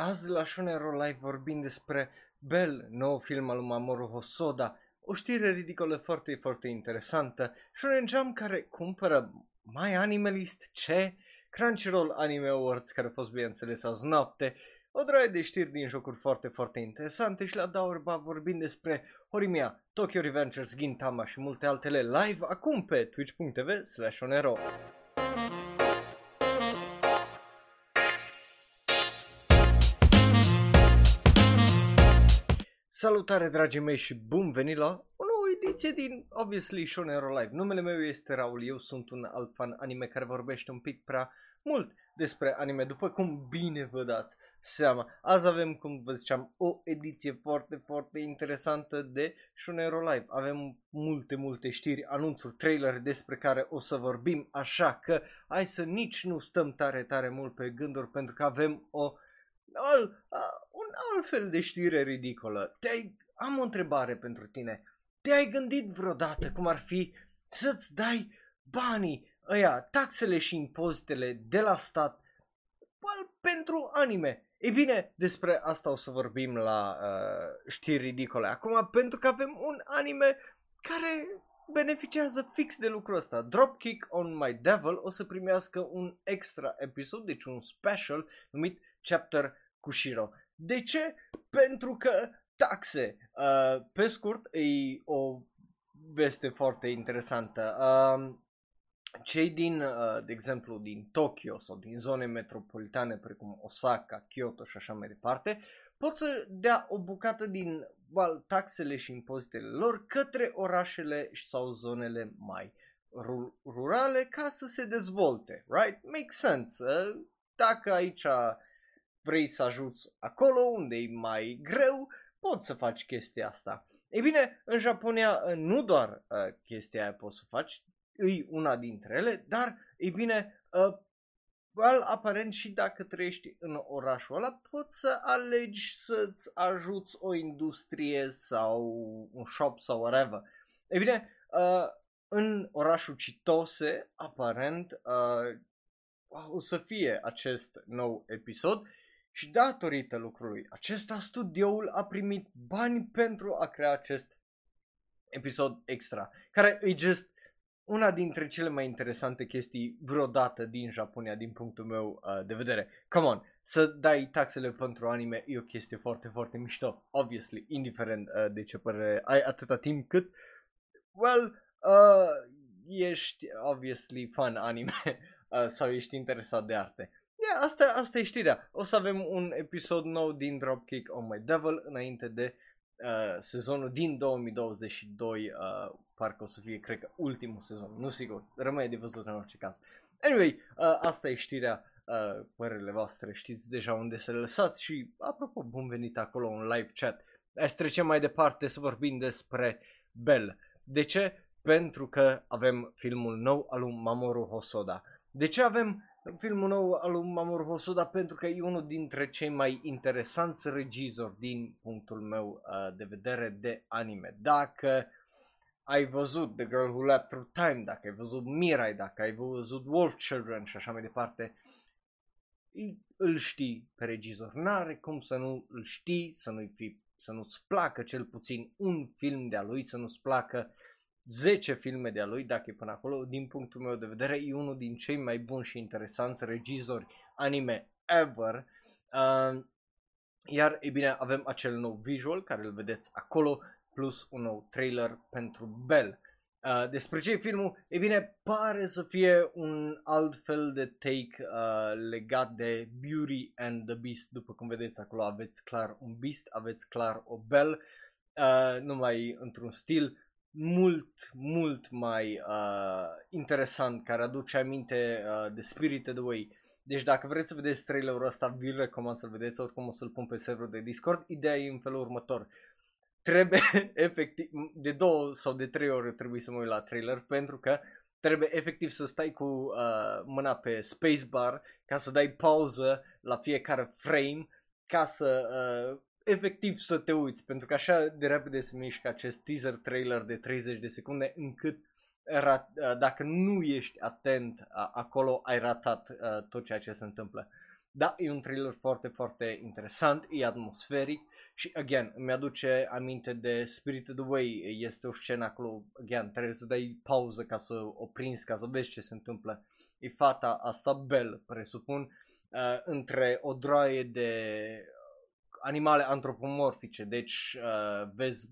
Azi la Shonero Live vorbim despre Bell, nou film al lui Mamoru Hosoda, o știre ridicolă foarte, foarte interesantă, Shonen Jump care cumpără My Animalist, ce? Crunchyroll Anime Awards, care a fost bineînțeles azi noapte, o draie de știri din jocuri foarte, foarte interesante și la Daurba vorbim despre Horimiya, Tokyo Revengers, Gintama și multe altele live acum pe twitch.tv slash onero. Salutare dragii mei și bun venit la o nouă ediție din Obviously Shonero Live. Numele meu este Raul, eu sunt un alt fan anime care vorbește un pic prea mult despre anime, după cum bine vă dați seama. Azi avem, cum vă ziceam, o ediție foarte, foarte interesantă de Shonero Live. Avem multe, multe știri, anunțuri, trailer despre care o să vorbim, așa că hai să nici nu stăm tare, tare mult pe gânduri pentru că avem o al, a, un alt fel de știre ridicolă. Te-ai, am o întrebare pentru tine. Te-ai gândit vreodată cum ar fi să-ți dai banii ăia, taxele și impozitele de la stat pentru anime? Ei bine, despre asta o să vorbim la uh, știri ridicole acum, pentru că avem un anime care beneficiază fix de lucrul ăsta. Dropkick on My Devil o să primească un extra episod, deci un special numit Chapter Kushiro. De ce? Pentru că taxe. Uh, pe scurt, e o veste foarte interesantă. Uh, cei din, uh, de exemplu, din Tokyo sau din zone metropolitane precum Osaka, Kyoto și așa mai departe, pot să dea o bucată din well, taxele și impozitele lor către orașele sau zonele mai rurale ca să se dezvolte, right? Makes sense. Uh, dacă aici vrei să ajuți acolo unde e mai greu, poți să faci chestia asta. Ei bine, în Japonia uh, nu doar uh, chestia aia poți să faci, e una dintre ele, dar, ei bine, uh, well, aparent și dacă trăiești în orașul ăla, poți să alegi să-ți ajuți o industrie sau un shop sau whatever. Ei bine, uh, în orașul Chitose, aparent, uh, o să fie acest nou episod și datorită lucrului acesta, studioul a primit bani pentru a crea acest episod extra, care e just una dintre cele mai interesante chestii vreodată din Japonia, din punctul meu uh, de vedere. Come on, să dai taxele pentru anime e o chestie foarte, foarte mișto, obviously, indiferent uh, de ce părere ai atâta timp cât, well, uh, ești obviously fan anime uh, sau ești interesat de arte yeah, asta, asta e știrea. O să avem un episod nou din Dropkick on My Devil înainte de uh, sezonul din 2022. Uh, parcă o să fie, cred că, ultimul sezon. Nu sigur, rămâne de văzut în orice caz. Anyway, uh, asta e știrea. Uh, părerile voastre știți deja unde să le lăsați și, apropo, bun venit acolo un live chat. Hai să trecem mai departe să vorbim despre Bell. De ce? Pentru că avem filmul nou al lui Mamoru Hosoda. De ce avem filmul nou al lui Mamoru Hosoda pentru că e unul dintre cei mai interesanți regizori din punctul meu uh, de vedere de anime. Dacă ai văzut The Girl Who Leapt Through Time, dacă ai văzut Mirai, dacă ai văzut Wolf Children și așa mai departe, îl știi pe regizor. N-are cum să nu îl știi, să nu-i fi, să nu-ți placă cel puțin un film de-a lui, să nu-ți placă 10 filme de-a lui, dacă e până acolo, din punctul meu de vedere, e unul din cei mai buni și interesanți regizori anime ever. Uh, iar, e bine, avem acel nou visual care îl vedeți acolo, plus un nou trailer pentru Bell. Uh, despre ce e filmul? E bine, pare să fie un alt fel de take uh, legat de Beauty and the Beast. După cum vedeți acolo aveți clar un Beast, aveți clar o Bell, uh, numai într-un stil mult, mult mai uh, interesant, care aduce aminte uh, de Spirited Way. Deci dacă vreți să vedeți trailerul ăsta, vi recomand să-l vedeți, oricum o să-l pun pe serverul de Discord. Ideea e în felul următor. Trebuie efectiv, de două sau de trei ori trebuie să mă uit la trailer, pentru că trebuie efectiv să stai cu uh, mâna pe spacebar ca să dai pauză la fiecare frame ca să uh, efectiv să te uiți, pentru că așa de repede se mișcă acest teaser trailer de 30 de secunde, încât rat, dacă nu ești atent acolo, ai ratat tot ceea ce se întâmplă. Da, e un thriller foarte, foarte interesant, e atmosferic și, again, îmi aduce aminte de Spirited Away, este o scenă acolo, again, trebuie să dai pauză ca să o prinzi, ca să vezi ce se întâmplă. E fata asta, Bell, presupun, uh, între o droaie de animale antropomorfice, deci uh, vezi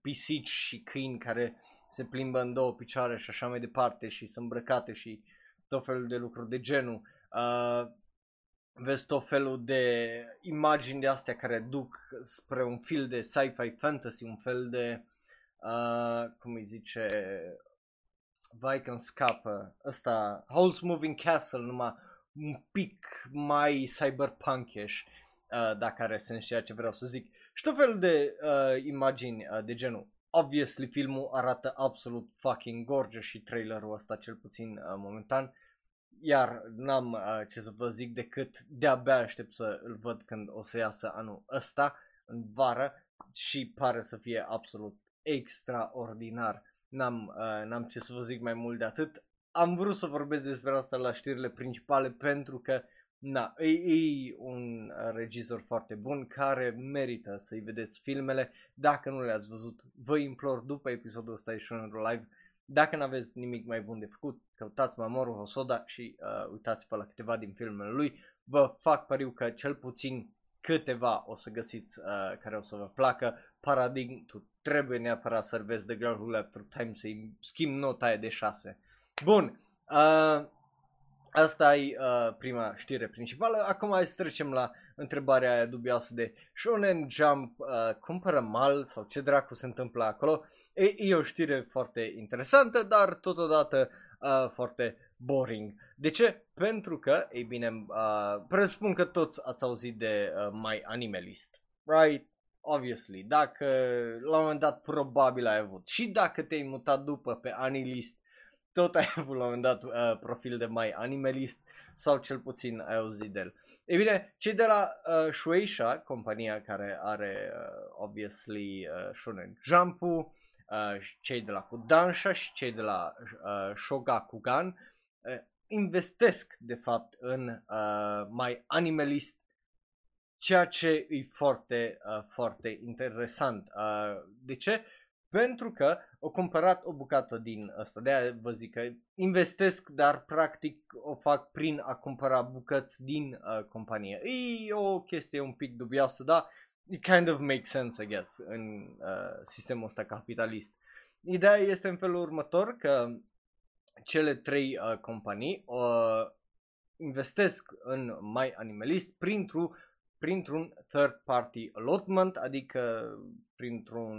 pisici și câini care se plimbă în două picioare și așa mai departe și sunt îmbrăcate și tot felul de lucruri de genul. Uh, vezi tot felul de imagini de astea care duc spre un film de sci-fi fantasy, un fel de, uh, cum îi zice, vai că scapă, ăsta, Holes Moving Castle, numai un pic mai cyberpunk-ish, uh, dacă are sens ceea ce vreau să zic. Și tot felul de uh, imagini uh, de genul. Obviously, filmul arată absolut fucking gorgeous și trailerul ăsta, cel puțin uh, momentan. Iar n-am uh, ce să vă zic decât de-abia aștept să îl văd când o să iasă anul ăsta, în vară, și pare să fie absolut extraordinar. N-am, uh, n-am ce să vă zic mai mult de atât. Am vrut să vorbesc despre asta la știrile principale pentru că Na, e, e un regizor foarte bun care merită să-i vedeți filmele. Dacă nu le-ați văzut, vă implor după episodul ăsta și live. Dacă nu aveți nimic mai bun de făcut, căutați Mamoru Hosoda și uh, uitați-vă la câteva din filmele lui. Vă fac pariu că cel puțin câteva o să găsiți uh, care o să vă placă. Paradigm, tu trebuie neapărat să vezi The Girl Who Left Through Time să-i schimb nota aia de 6. Bun, uh, Asta e uh, prima știre principală. Acum hai să trecem la întrebarea aia dubioasă de Shonen Jump uh, cumpără mal sau ce dracu se întâmplă acolo. E, e o știre foarte interesantă, dar totodată uh, foarte boring. De ce? Pentru că, ei bine, uh, presupun că toți ați auzit de uh, My Animalist, right? Obviously, dacă la un moment dat probabil ai avut și dacă te-ai mutat după pe Anilist tot ai avut la un moment dat uh, profil de mai animalist sau cel puțin ai auzit de el. Ei bine, cei de la uh, Shueisha, compania care are, uh, obviously, uh, Shonen Jump-ul, uh, cei de la Kodansha și cei de la uh, Shogakugan, uh, investesc, de fapt, în uh, mai animalist, ceea ce e foarte, uh, foarte interesant. Uh, de ce? Pentru că au cumpărat o bucată din asta, de aia vă zic că investesc, dar practic o fac prin a cumpăra bucăți din uh, companie. E o chestie un pic dubioasă, dar it kind of makes sense, I guess, în uh, sistemul ăsta capitalist. Ideea este în felul următor că cele trei uh, companii uh, investesc în My Animalist printr-un, printr-un third party allotment, adică printr-un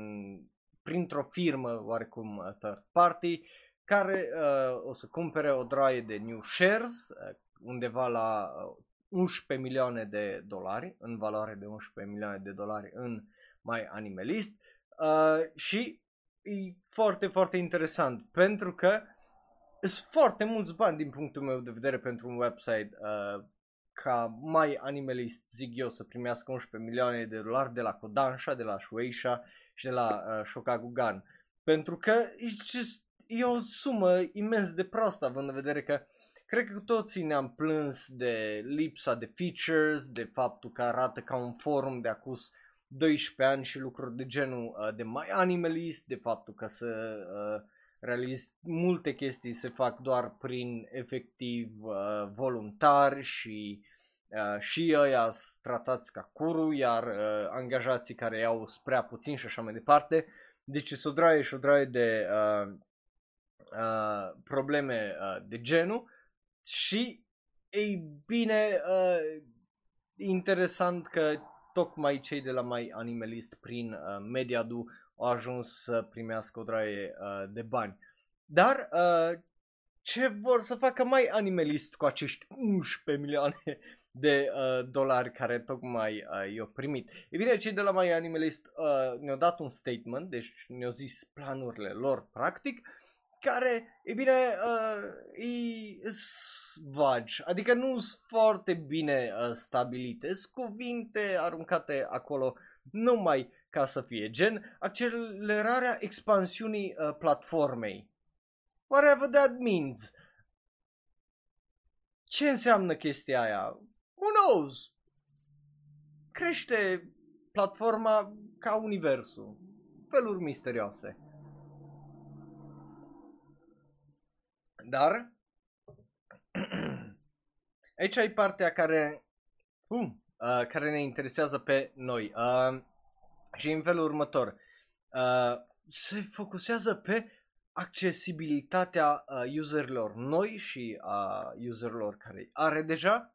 printr-o firmă oarecum uh, third party care uh, o să cumpere o draie de new shares uh, undeva la uh, 11 milioane de dolari, în valoare de 11 milioane de dolari în My Animalist uh, și e foarte, foarte interesant pentru că sunt foarte mulți bani din punctul meu de vedere pentru un website uh, ca My Animalist, zic eu, să primească 11 milioane de dolari de la Kodansha, de la Shueisha și de la uh, Shokagugan. Pentru că e, just, e o sumă imens de proastă, având în vedere că cred că toții ne-am plâns de lipsa de features, de faptul că arată ca un forum de acus 12 ani și lucruri de genul uh, de My Animalist, de faptul că să uh, realiz multe chestii se fac doar prin efectiv uh, voluntari și Uh, și ăia tratați ca curu, iar uh, angajații care iau prea puțin și așa mai departe. Deci sunt o draie și o draie de uh, uh, probleme uh, de genul și ei bine, uh, interesant că tocmai cei de la mai animalist prin uh, Mediadu au ajuns să primească o draie uh, de bani. Dar uh, ce vor să facă mai animalist cu acești 11 milioane de uh, dolari care tocmai uh, i-au primit. E bine, cei de la My Animalist uh, ne-au dat un statement, deci ne-au zis planurile lor practic, care, e bine, uh, e vagi, adică nu sunt foarte bine uh, stabilite, sunt cuvinte aruncate acolo numai ca să fie gen accelerarea expansiunii uh, platformei. Whatever that means. Ce înseamnă chestia aia? Who knows? Crește platforma ca universul. Feluri misterioase. Dar aici ai partea care, uh, uh, care ne interesează pe noi. Uh, și în felul următor. Uh, se focusează pe accesibilitatea uh, userilor noi și a uh, userilor care are deja.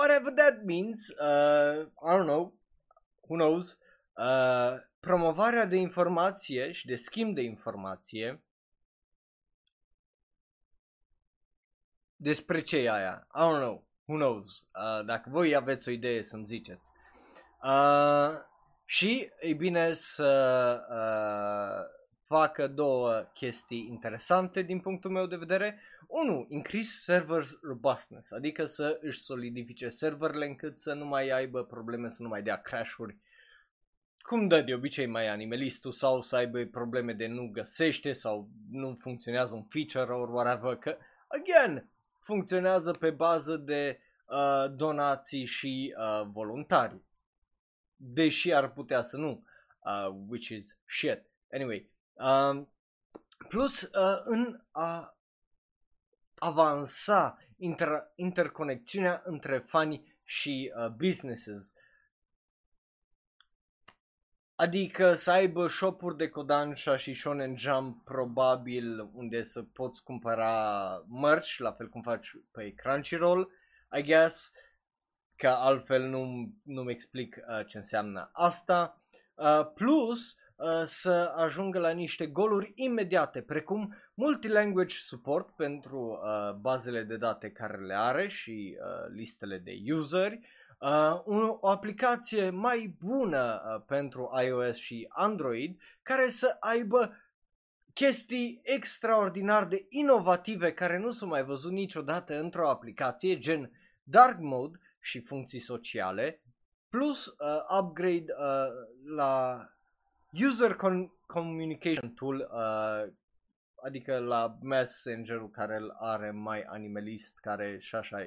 Whatever that means, uh, I don't know, who knows, uh, promovarea de informație și de schimb de informație despre ce e aia. I don't know, who knows, uh, dacă voi aveți o idee să-mi ziceți. Uh, și, e bine, să uh, facă două chestii interesante din punctul meu de vedere. Unu, increase server robustness, adică să își solidifice serverele încât să nu mai aibă probleme, să nu mai dea crash-uri cum dă de obicei mai animalistul sau să aibă probleme de nu găsește sau nu funcționează un feature or whatever, că, again, funcționează pe bază de uh, donații și uh, voluntari. Deși ar putea să nu, uh, which is shit. Anyway, um, plus uh, în a avansa inter- interconexiunea între fani și uh, businesses. Adică să aibă shopuri de Kodansha și Shonen Jump probabil unde să poți cumpăra merch, la fel cum faci pe Crunchyroll, I guess, că altfel nu, nu-mi explic uh, ce înseamnă asta. Uh, plus uh, să ajungă la niște goluri imediate, precum multilanguage support pentru uh, bazele de date care le are și uh, listele de useri, uh, un, o aplicație mai bună uh, pentru iOS și Android care să aibă chestii extraordinar de inovative care nu s-au mai văzut niciodată într-o aplicație, gen dark mode și funcții sociale, plus uh, upgrade uh, la user con- communication tool, uh, adică la messengerul care îl are mai animalist, care și așa,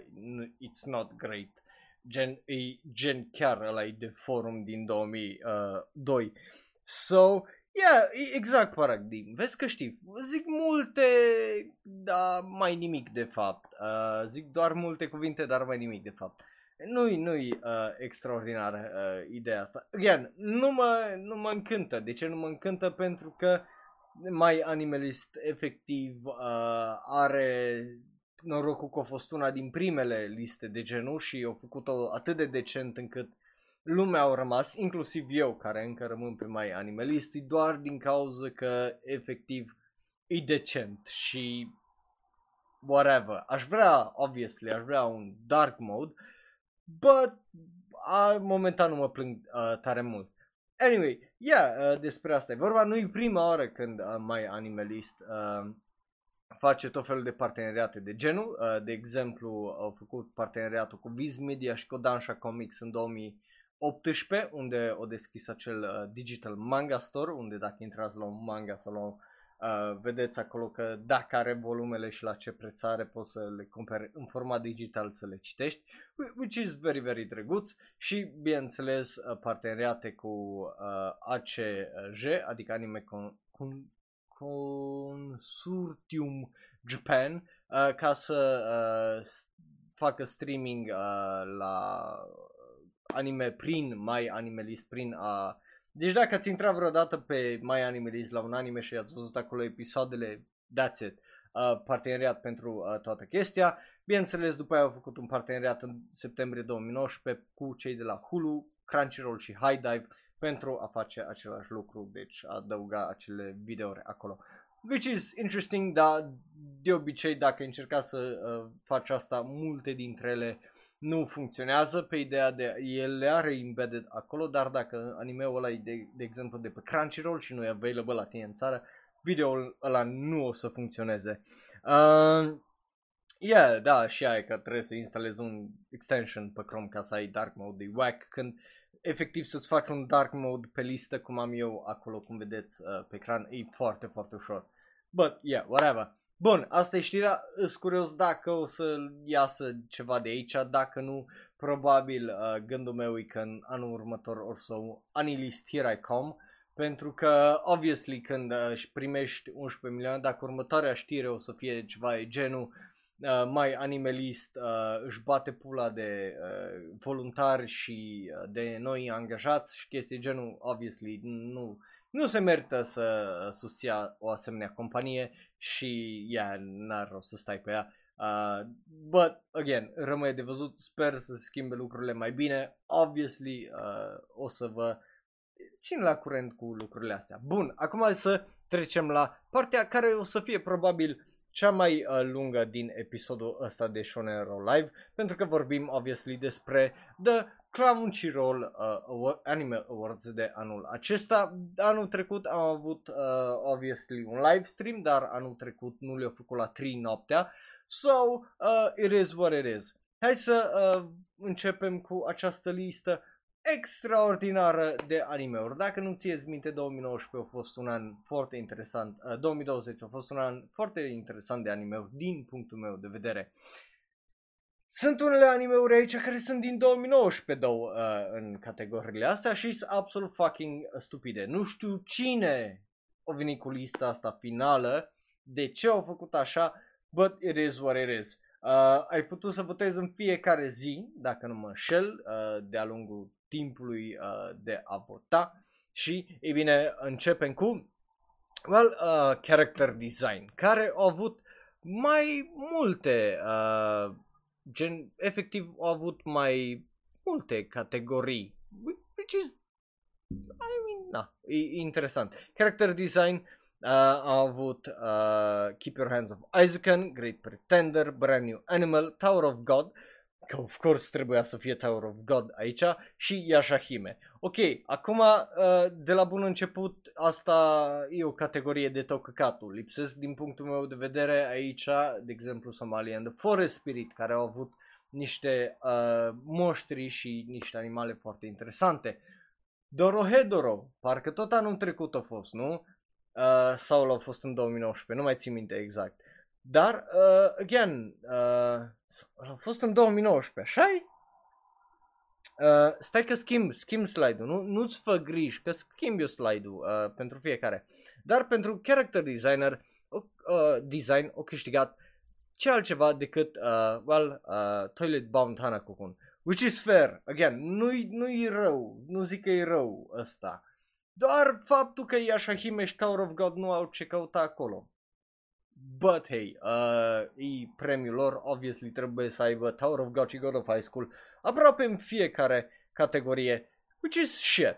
it's not great gen, e gen chiar ăla de forum din 2002. Uh, so, yeah, exact paradigm. Vezi că știi, zic multe, dar mai nimic de fapt. Uh, zic doar multe cuvinte, dar mai nimic de fapt. Nu-i, nu-i uh, extraordinară uh, ideea asta. Again, nu mă, nu mă încântă. De ce nu mă încântă? Pentru că mai animalist efectiv uh, are norocul că a fost una din primele liste de genul și au făcut-o atât de decent încât lumea au rămas, inclusiv eu care încă rămân pe mai animalisti, doar din cauza că efectiv e decent și whatever. Aș vrea, obviously, aș vrea un dark mode, but uh, momentan nu mă plâng uh, tare mult. Anyway, yeah, uh, despre asta e vorba. Nu e prima oară când uh, mai animalist uh, face tot felul de parteneriate de genul. Uh, de exemplu, au făcut parteneriatul cu Viz Media și cu Dansha Comics în 2018, unde au deschis acel uh, Digital Manga Store, unde dacă intrați la un manga sau la Uh, vedeți acolo că dacă are volumele și la ce preț are poți să le cumperi în format digital să le citești, which is very, very drăguț. Și bineînțeles uh, parteneriate cu uh, ACJ, adică Anime Con- Con- Consortium Japan uh, ca să uh, facă streaming uh, la anime prin My Animalist, prin a... Uh, deci dacă ați intrat vreodată pe My Animalist la un anime și ați văzut acolo episoadele, that's it, uh, parteneriat pentru uh, toată chestia. Bineînțeles, după aia au făcut un parteneriat în septembrie 2019 cu cei de la Hulu, Crunchyroll și High Dive pentru a face același lucru, deci a adăuga acele videouri acolo. Which is interesting, dar de obicei dacă încercați să uh, faci asta, multe dintre ele nu funcționează pe ideea de el le are embedded acolo, dar dacă animeul ăla e de, de exemplu de pe Crunchyroll și nu e available la tine în țară, videoul ăla nu o să funcționeze. Uh, yeah, da, și aia că trebuie să instalezi un extension pe Chrome ca să ai dark mode de whack când efectiv să-ți faci un dark mode pe listă cum am eu acolo, cum vedeți uh, pe ecran, e foarte, foarte ușor. But, yeah, whatever. Bun, asta e știrea, sunt curios dacă o să iasă ceva de aici, dacă nu, probabil uh, gândul meu e că în anul următor o să anilist Here I Come, pentru că, obviously, când uh, își primești 11 milioane, dacă următoarea știre o să fie ceva e genul uh, mai animalist, uh, își bate pula de uh, voluntari și uh, de noi angajați și chestii genul, obviously, nu, nu se merită să susția o asemenea companie și, yeah, n-ar rost să stai pe ea. Uh, but, again, rămâne de văzut, sper să se schimbe lucrurile mai bine. Obviously, uh, o să vă țin la curent cu lucrurile astea. Bun, acum să trecem la partea care o să fie probabil cea mai uh, lungă din episodul ăsta de Shonen Roll Live, pentru că vorbim, obviously, despre The Crunchyroll uh, Anime Awards de anul acesta. Anul trecut am avut, uh, obviously, un live stream, dar anul trecut nu le-au făcut la 3 noaptea, so uh, it is what it is. Hai să uh, începem cu această listă extraordinară de animeuri. Dacă nu ți minte, 2019 a fost un an foarte interesant, uh, 2020 a fost un an foarte interesant de animeuri din punctul meu de vedere. Sunt unele animeuri aici care sunt din 2019 două, uh, în categoriile astea și sunt absolut fucking stupide. Nu știu cine a venit cu lista asta finală, de ce au făcut așa, but it is what it is. Uh, ai putut să votezi în fiecare zi, dacă nu mă înșel, uh, de-a lungul timpului uh, de a vota și, ei bine, începem cu well, uh, character design, care au avut mai multe, uh, gen, efectiv au avut mai multe categorii, which is, I mean, na, e interesant. Character design uh, a avut uh, Keep Your Hands Off Isaacan, Great Pretender, Brand New Animal, Tower of God, că of course trebuia să fie Tower of God aici și Yashahime. Ok, acum uh, de la bun început asta e o categorie de tocăcatul. Lipsesc din punctul meu de vedere aici, de exemplu Somalia and the Forest Spirit, care au avut niște uh, moștri și niște animale foarte interesante. Dorohedoro, parcă tot anul trecut a fost, nu? Uh, sau l-a fost în 2019, nu mai țin minte exact. Dar, uh, again, uh, a fost în 2019, așa uh, Stai că schimb, schimb slide-ul, nu, nu-ți fă griji că schimb eu slide-ul uh, pentru fiecare. Dar pentru character designer, uh, design o câștigat ce altceva decât, uh, well, uh, Toilet Bound Hanakokun. Which is fair, again, nu-i, nu-i rău, nu zic că e rău ăsta. Doar faptul că Yashahime și Tower of God nu au ce căuta acolo. But hey, uh, e premiul lor, obviously trebuie să aibă Tower of God și God of High School aproape în fiecare categorie, which is shit.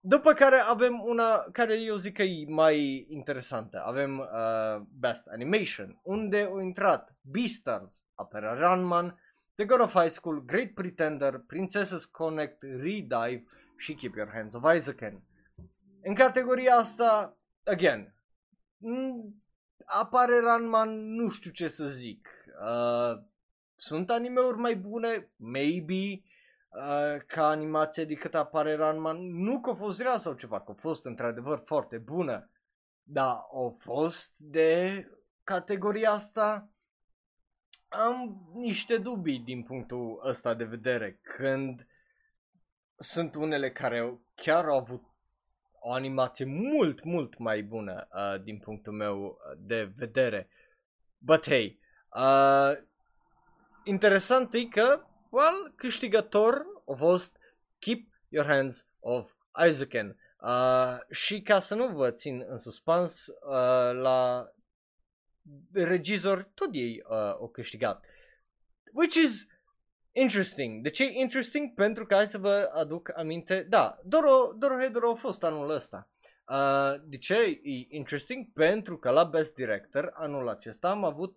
După care avem una care eu zic că e mai interesantă. Avem uh, Best Animation, unde au intrat Beastars, Opera Runman, The God of High School, Great Pretender, Princesses Connect, Redive și Keep Your Hands of Isaac. În categoria asta, again, apare Ranman, nu știu ce să zic. Uh, sunt animeuri mai bune? Maybe. Uh, ca animație decât apare Ranman. Nu că a fost rea sau ceva, că a fost într-adevăr foarte bună. Dar au fost de categoria asta am niște dubii din punctul ăsta de vedere. Când sunt unele care chiar au avut o animație mult, mult mai bună uh, din punctul meu de vedere. But hey, uh, interesant e că, well, câștigător a fost Keep Your Hands Off Isaacan. Uh, și ca să nu vă țin în suspans, uh, la regizor tot ei uh, au câștigat. Which is Interesting. De ce interesting? Pentru că hai să vă aduc aminte, da, Doro, Dorohedoro a fost anul ăsta. Uh, de ce e interesting? Pentru că la Best Director anul acesta am avut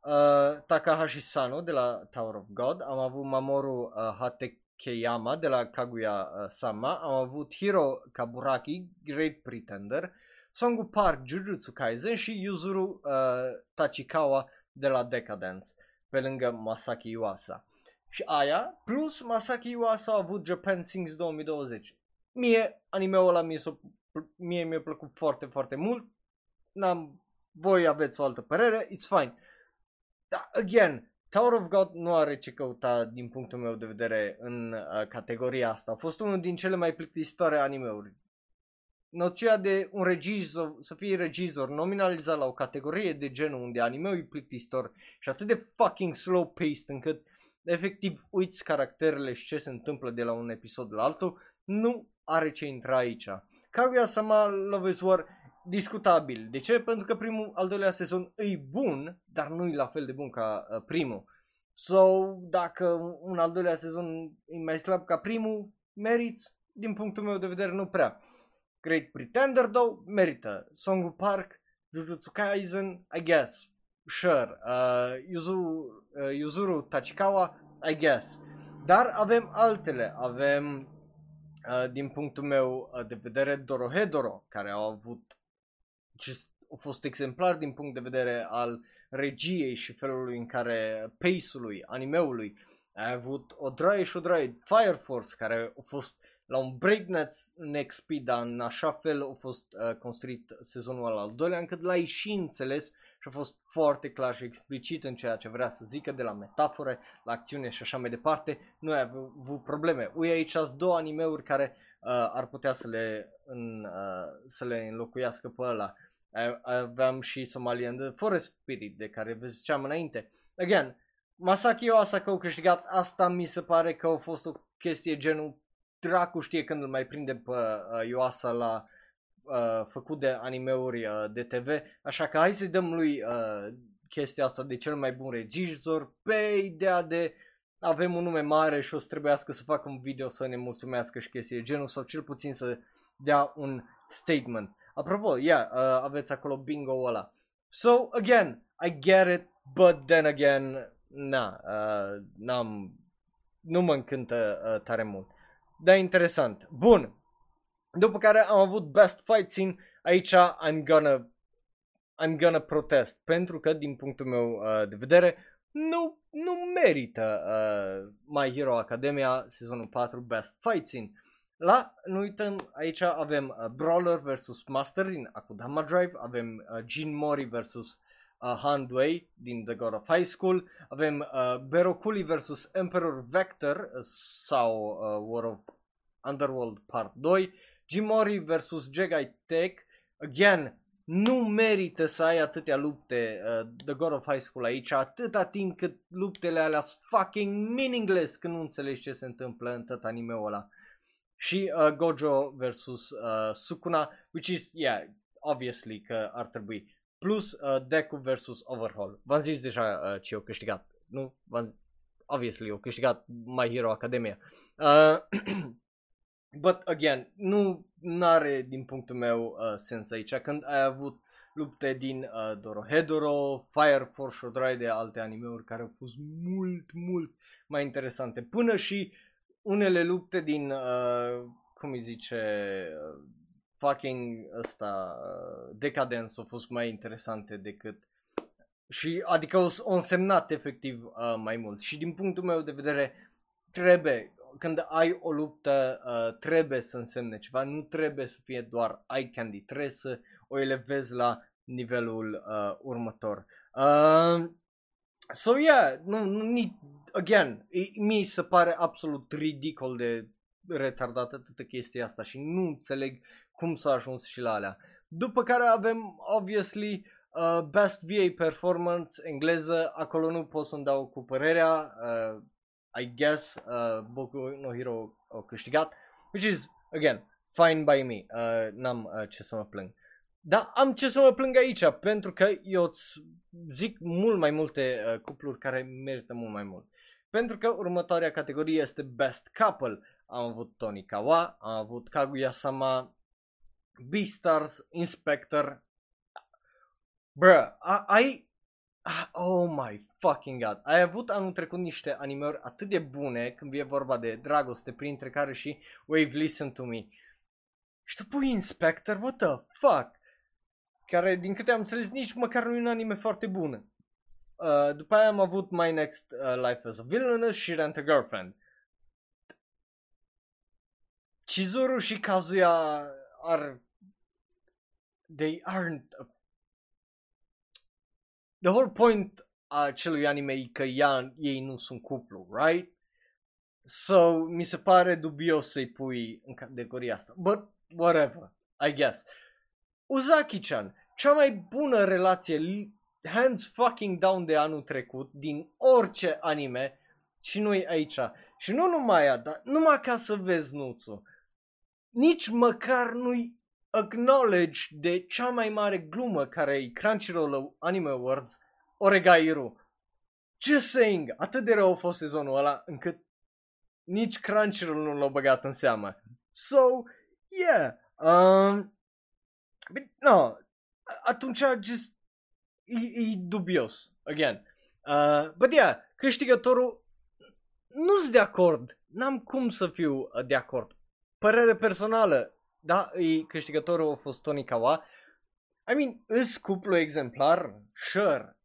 uh, Takahashi Sano de la Tower of God, am avut Mamoru uh, Hatekeyama de la Kaguya uh, Sama, am avut Hiro Kaburaki, Great Pretender, Songu Park, Jujutsu Kaisen și Yuzuru uh, Tachikawa de la Decadence pe lângă Masaki Iwasa. Și aia, plus Masaki Iwasa a avut Japan Sings 2020. Mie, animeul ăla mie, s-o, mie mi-a plăcut foarte, foarte mult. N-am voi aveți o altă părere, it's fine. Dar, again, Tower of God nu are ce căuta din punctul meu de vedere în uh, categoria asta. A fost unul din cele mai plictisitoare animeuri. Noția de un regizor, să fie regizor nominalizat la o categorie de genul unde anime e plictisitor și atât de fucking slow paced încât efectiv uiți caracterele și ce se întâmplă de la un episod la altul, nu are ce intra aici. Kaguya-sama Love is War discutabil. De ce? Pentru că primul, al doilea sezon e bun, dar nu e la fel de bun ca uh, primul. So, dacă un al doilea sezon e mai slab ca primul, meriți, din punctul meu de vedere, nu prea. Great Pretender, though, merită. Songu Park, Jujutsu Kaisen, I guess. Sure. Uh, Yuzu, uh, Yuzuru Tachikawa, I guess. Dar avem altele. Avem, uh, din punctul meu uh, de vedere, Dorohedoro, care au avut just, au fost exemplar din punct de vedere al regiei și felului în care pace-ului, animeului, ai avut o draie și o draie, Fire Force, care a fost la un breakneck speed, dar în așa fel a fost uh, construit sezonul al, al doilea, încât l-ai și înțeles și a fost foarte clar și explicit în ceea ce vrea să zică de la metafore, la acțiune și așa mai departe. Nu ai avut probleme. Ui aici sunt două animeuri care uh, ar putea să le, în, uh, să le înlocuiască pe ăla aveam și Somalian The Forest Spirit de care vă ziceam înainte. Again, Masaki Oasaka au câștigat, asta mi se pare că a fost o chestie genul dracu știe când îl mai prinde pe uh, Ioasa la uh, făcut de animeuri uh, de TV, așa că hai să-i dăm lui uh, chestia asta de cel mai bun regizor pe ideea de avem un nume mare și o să trebuiască să facă un video să ne mulțumească și chestii genul sau cel puțin să dea un statement. Apropo, yeah, uh, aveți acolo bingo ăla. So, again, I get it, but then again, na, uh, n-am, nu mă încântă uh, tare mult. Dar interesant. Bun. După care am avut best fight scene. Aici I'm gonna I'm gonna protest pentru că din punctul meu uh, de vedere nu, nu merită uh, My Hero Academia sezonul 4 best fight scene. La, nu uităm, aici avem uh, Brawler vs Master din Akudama Drive, avem uh, Jin Mori vs uh, Han Dwei din The God of High School, avem uh, Berokuli vs Emperor Vector uh, sau uh, War of Underworld Part 2, Jimori vs Jedi Tech, again, nu merită să ai atâtea lupte uh, The God of High School aici, atâta timp cât luptele alea sunt fucking meaningless când nu înțelegi ce se întâmplă în tot anime-ul ăla. Și uh, Gojo versus uh, Sukuna, which is, yeah, obviously că ar trebui. Plus uh, Deku versus Overhaul. V-am zis deja uh, ce au câștigat, nu? V-am... Obviously, au câștigat My Hero Academia. Uh, but again, nu are din punctul meu uh, sens aici. Când ai avut lupte din uh, Dorohedoro, Fire Force și o de alte animeuri care au fost mult, mult mai interesante. Până și unele lupte din, uh, cum îi zice, uh, fucking ăsta, uh, Decadence au fost mai interesante decât și adică au, au însemnat efectiv uh, mai mult și din punctul meu de vedere trebuie, când ai o luptă uh, trebuie să însemne ceva, nu trebuie să fie doar eye candy, trebuie să o elevezi la nivelul uh, următor. Uh, so yeah, nu, nu, again, mi se pare absolut ridicol de retardată toată chestia asta și nu înțeleg cum s-a ajuns și la alea. După care avem, obviously, uh, Best VA Performance engleză, acolo nu pot să-mi dau cu părerea, uh, I guess uh, Boku no Hero au câștigat, which is, again, fine by me, uh, n-am uh, ce să mă plâng. Dar am ce să mă plâng aici, pentru că eu îți zic mult mai multe uh, cupluri care merită mult mai mult. Pentru că următoarea categorie este Best Couple. Am avut Tony Kawa, am avut Kaguya-sama, Beastars, Inspector. Bruh, ai... Oh my fucking god. Ai avut anul trecut niște animări atât de bune când e vorba de dragoste, printre care și Wave Listen to Me. Și tu pui Inspector, what the fuck? Care, din câte am înțeles, nici măcar nu e un anime foarte bun. Uh, după aia am avut My Next uh, Life as a Villainous și Rent a Girlfriend. Chizuru și Kazuya are... They aren't... A... the whole point a acelui anime e că ea, ei nu sunt cuplu, right? So, mi se pare dubios să-i pui în categoria asta. But, whatever, I guess. Uzaki-chan, cea mai bună relație hands fucking down de anul trecut din orice anime și noi aici. Și nu numai aia, dar numai ca să vezi nuțul. Nici măcar nu-i acknowledge de cea mai mare glumă care e Crunchyroll Anime Awards, Oregairu. Just saying, atât de rău a fost sezonul ăla încât nici Crunchyroll nu l-a băgat în seamă. So, yeah, um, but, no, atunci just e, e dubios, again. Uh, but yeah, câștigătorul nu sunt de acord, n-am cum să fiu uh, de acord. Părere personală, da, e, câștigătorul a fost Tony Kawa. I mean, îs cuplu exemplar? Sure.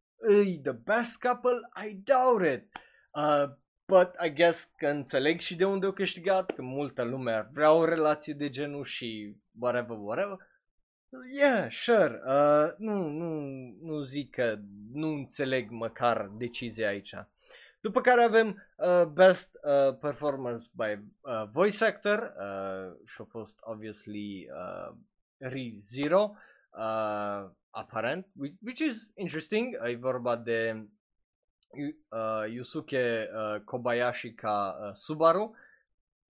E the best couple? I doubt it. Uh, but I guess că înțeleg și de unde au câștigat, că multă lume vrea o relație de genul și whatever, whatever. Yeah, sure. Uh, nu, nu, nu zic că nu înțeleg măcar decizia aici. După care avem uh, Best uh, Performance by uh, Voice Actor uh, și a fost obviously uh, Re-Zero, uh, aparent, which, which is interesting. E vorba de uh, Yusuke uh, Kobayashi ca uh, Subaru,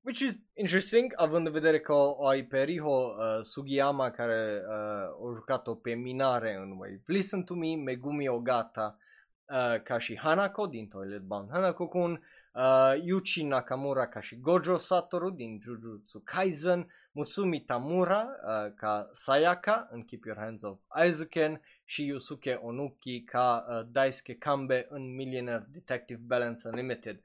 which is interesting, având în vedere că o ai pe Riho uh, Sugiyama care uh, a jucat-o pe Minare în Wave Listen to Me, Megumi Ogata uh, ca și Hanako din Toilet Bound Hanako-kun, uh, Yuchi Nakamura ca și Gojo Satoru din Jujutsu Kaisen, Mutsumi Tamura uh, ca Sayaka în Keep Your Hands Off Aizuken și Yusuke Onuki ca uh, Daisuke Kambe în Millionaire Detective Balance Unlimited.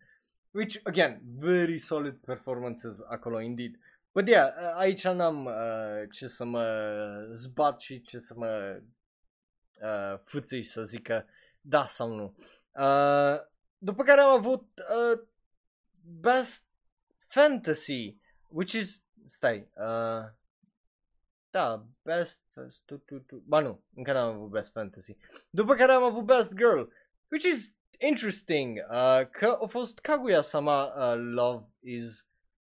Which, again, very solid performances acolo, indeed. But yeah, uh, aici n-am uh, ce să mă zbat și ce să mă uh, fâțâi să zic că da sau nu. Uh, după care am avut uh, Best Fantasy, which is, stai, uh, da, Best, tu, tu, tu, ba nu, încă n-am avut Best Fantasy. După care am avut Best Girl, which is interesting, uh, că a fost Kaguya-sama uh, Love is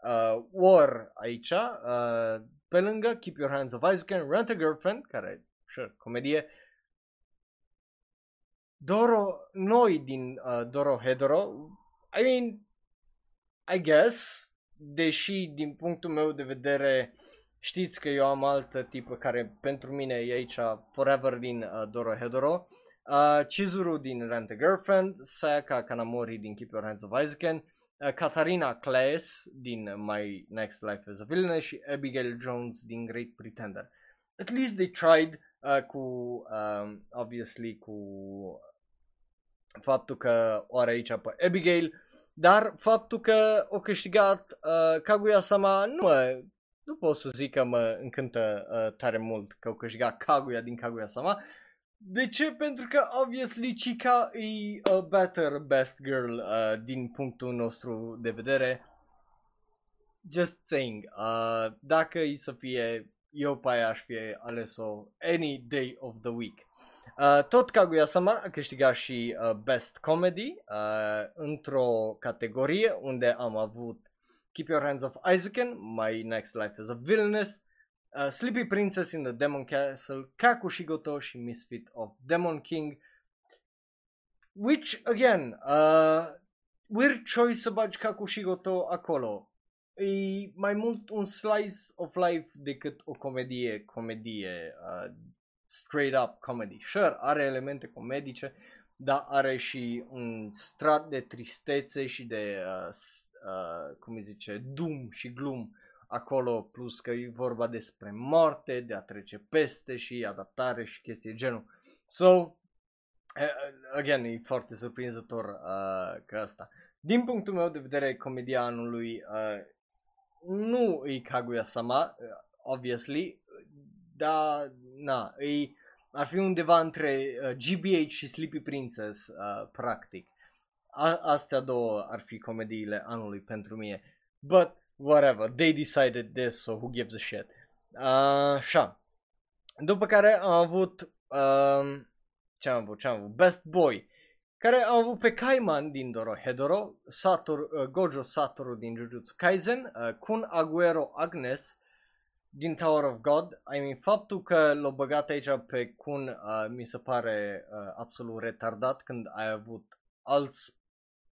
uh, War aici, uh, pe lângă Keep Your Hands Off Ice Rent a Girlfriend, care, sure, comedie, Doro, noi din uh, Doro Hedoro, I mean, I guess, deși din punctul meu de vedere știți că eu am altă tipă care pentru mine e aici forever din uh, Doro Hedoro, uh, Chizuru din Rent a Girlfriend, Sayaka Kanamori din Keep Your Hands of Isaac, uh, Katarina Claes din My Next Life as a Villain și Abigail Jones din Great Pretender. At least they tried uh, cu, um, obviously, cu faptul că o are aici pe Abigail, dar faptul că o câștigat uh, Kaguya-sama nu mă, nu pot să zic că mă încântă uh, tare mult că o câștigat Kaguya din Kaguya-sama. De ce? Pentru că, obviously, Chica e a better best girl uh, din punctul nostru de vedere. Just saying, uh, dacă e să fie, eu pe aia aș fi ales-o any day of the week. Uh, tot Kaguya-sama a câștigat și uh, Best Comedy uh, într-o categorie unde am avut Keep Your Hands Off Isaac, My Next Life as a Villainess, uh, Sleepy Princess in the Demon Castle, Kakushigoto și Misfit of Demon King. Which, again, uh, weird choice să bagi Kakushigoto acolo. E mai mult un slice of life decât o comedie, comedie uh, straight up comedy. Sure, are elemente comedice, dar are și un strat de tristețe și de, uh, uh, cum îi zice, dum și glum acolo, plus că e vorba despre moarte, de a trece peste și adaptare și chestii genul. So, uh, again, e foarte surprinzător uh, că asta. Din punctul meu de vedere, comedia anului uh, nu e Kaguya-sama, uh, obviously, dar na, e, ar fi undeva între uh, GBH și Sleepy Princess, uh, practic. A- astea două ar fi comediile anului pentru mine. But, whatever, they decided this, so who gives a shit. Uh, așa. După care am avut uh, ce am avut, ce am avut, Best Boy, care au avut pe Kaiman din Dorohedoro, Satoru, uh, Gojo Satoru din Jujutsu Kaisen, uh, Kun Aguero Agnes din Tower of God. I mean, faptul că l-au băgat aici pe Kun uh, mi se pare uh, absolut retardat când ai avut alți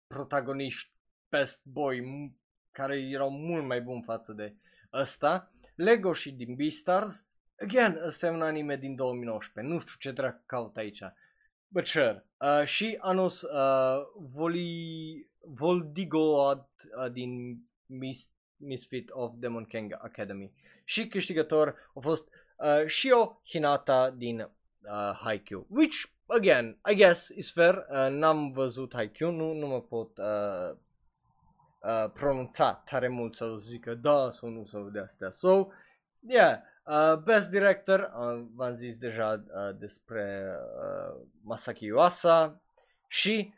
protagoniști Best Boy m- care erau mult mai buni față de ăsta. Lego și din Beastars. Again, ăsta e un anime din 2019. Nu știu ce dracu caut aici. But sure. Uh, și anus uh, Voli, Voldigo uh, din Mis, Misfit of Demon King Academy. Și câștigător a fost uh, Shio Hinata din uh, Haikyuu. Which, again, I guess is fair. Uh, n-am văzut Haikyuu, nu, nu mă pot uh, uh, pronunța tare mult să zică da sau nu sau de astea. So, yeah, uh, Best Director, uh, v-am zis deja uh, despre uh, Masaki Yuasa și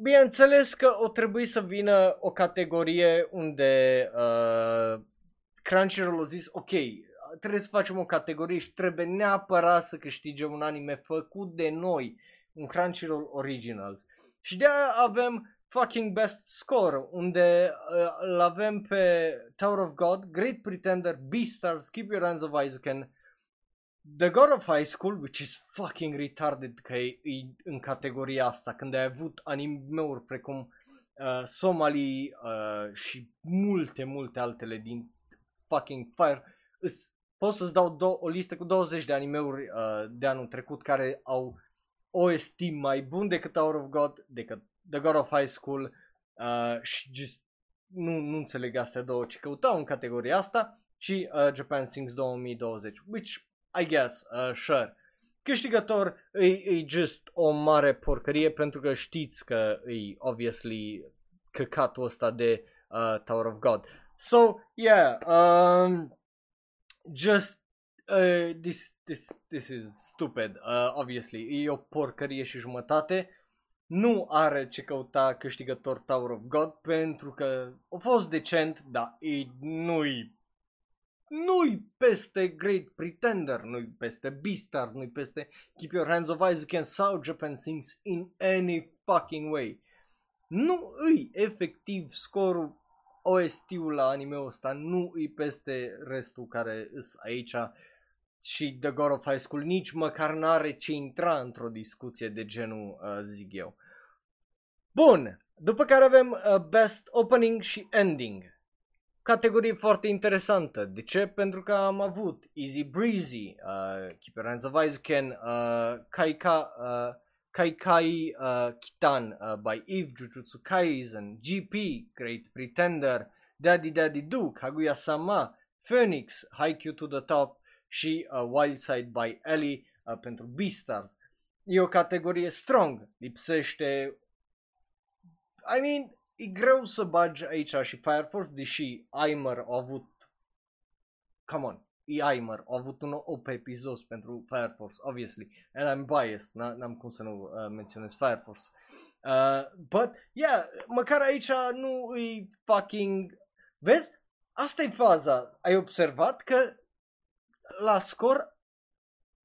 bineînțeles că o trebuie să vină o categorie unde uh, Crunchyroll a zis ok, trebuie să facem o categorie și trebuie neapărat să câștige un anime făcut de noi, un Crunchyroll Originals. Și de aia avem fucking best score, unde uh, îl avem pe Tower of God, Great Pretender, Beastars, Keep Your Hands of Isaac, The God of High School, which is fucking retarded că e, e în categoria asta, când ai avut anime-uri precum uh, Somali uh, și multe, multe altele din fucking Fire. Îs, pot să-ți dau do- o listă cu 20 de animeuri uh, de anul trecut care au OST mai bun decât Tower of God, decât The God of High School uh, și just nu, nu înțeleg astea două, ci căutau în categoria asta și uh, Japan Sings 2020, which I guess, uh, sure. Câștigător e, e just o mare porcărie pentru că știți că e obviously căcatul ăsta de uh, Tower of God. So, yeah, um, just uh, this, this, this is stupid, uh, obviously. E o porcărie și jumătate nu are ce căuta câștigător Tower of God pentru că a fost decent, dar e, nu-i nu-i peste Great Pretender, nu-i peste Beastars, nu-i peste Keep Your Hands of Isaac sau Japan Sings in any fucking way. Nu îi efectiv scorul OST-ul la anime-ul ăsta, nu îi peste restul care sunt aici și The God of High School nici măcar n-are ce intra într-o discuție de genul, uh, zic eu. Bun, după care avem uh, Best Opening și Ending. Categorie foarte interesantă. De ce? Pentru că am avut Easy Breezy, uh, Keep Your Hands of Isaac, uh, Kaika, uh, Kai Kai uh, Kitan uh, by Eve, Jujutsu Kaisen, GP, Great Pretender, Daddy Daddy Do, Kaguya-sama, Phoenix, Haikyuu to the Top și uh, Wildside by Ellie uh, pentru Beastars. E o categorie strong, lipsește... I mean, e greu să bagi aici și Fire Force, deși Aimer a avut... Come on, e Aimer, a avut un OP episod pentru Fire Force, obviously, and I'm biased, n-am cum să nu uh, menționez Fire Force. Uh, but, yeah, măcar aici nu e fucking... Vezi? Asta e faza. Ai observat că la scor,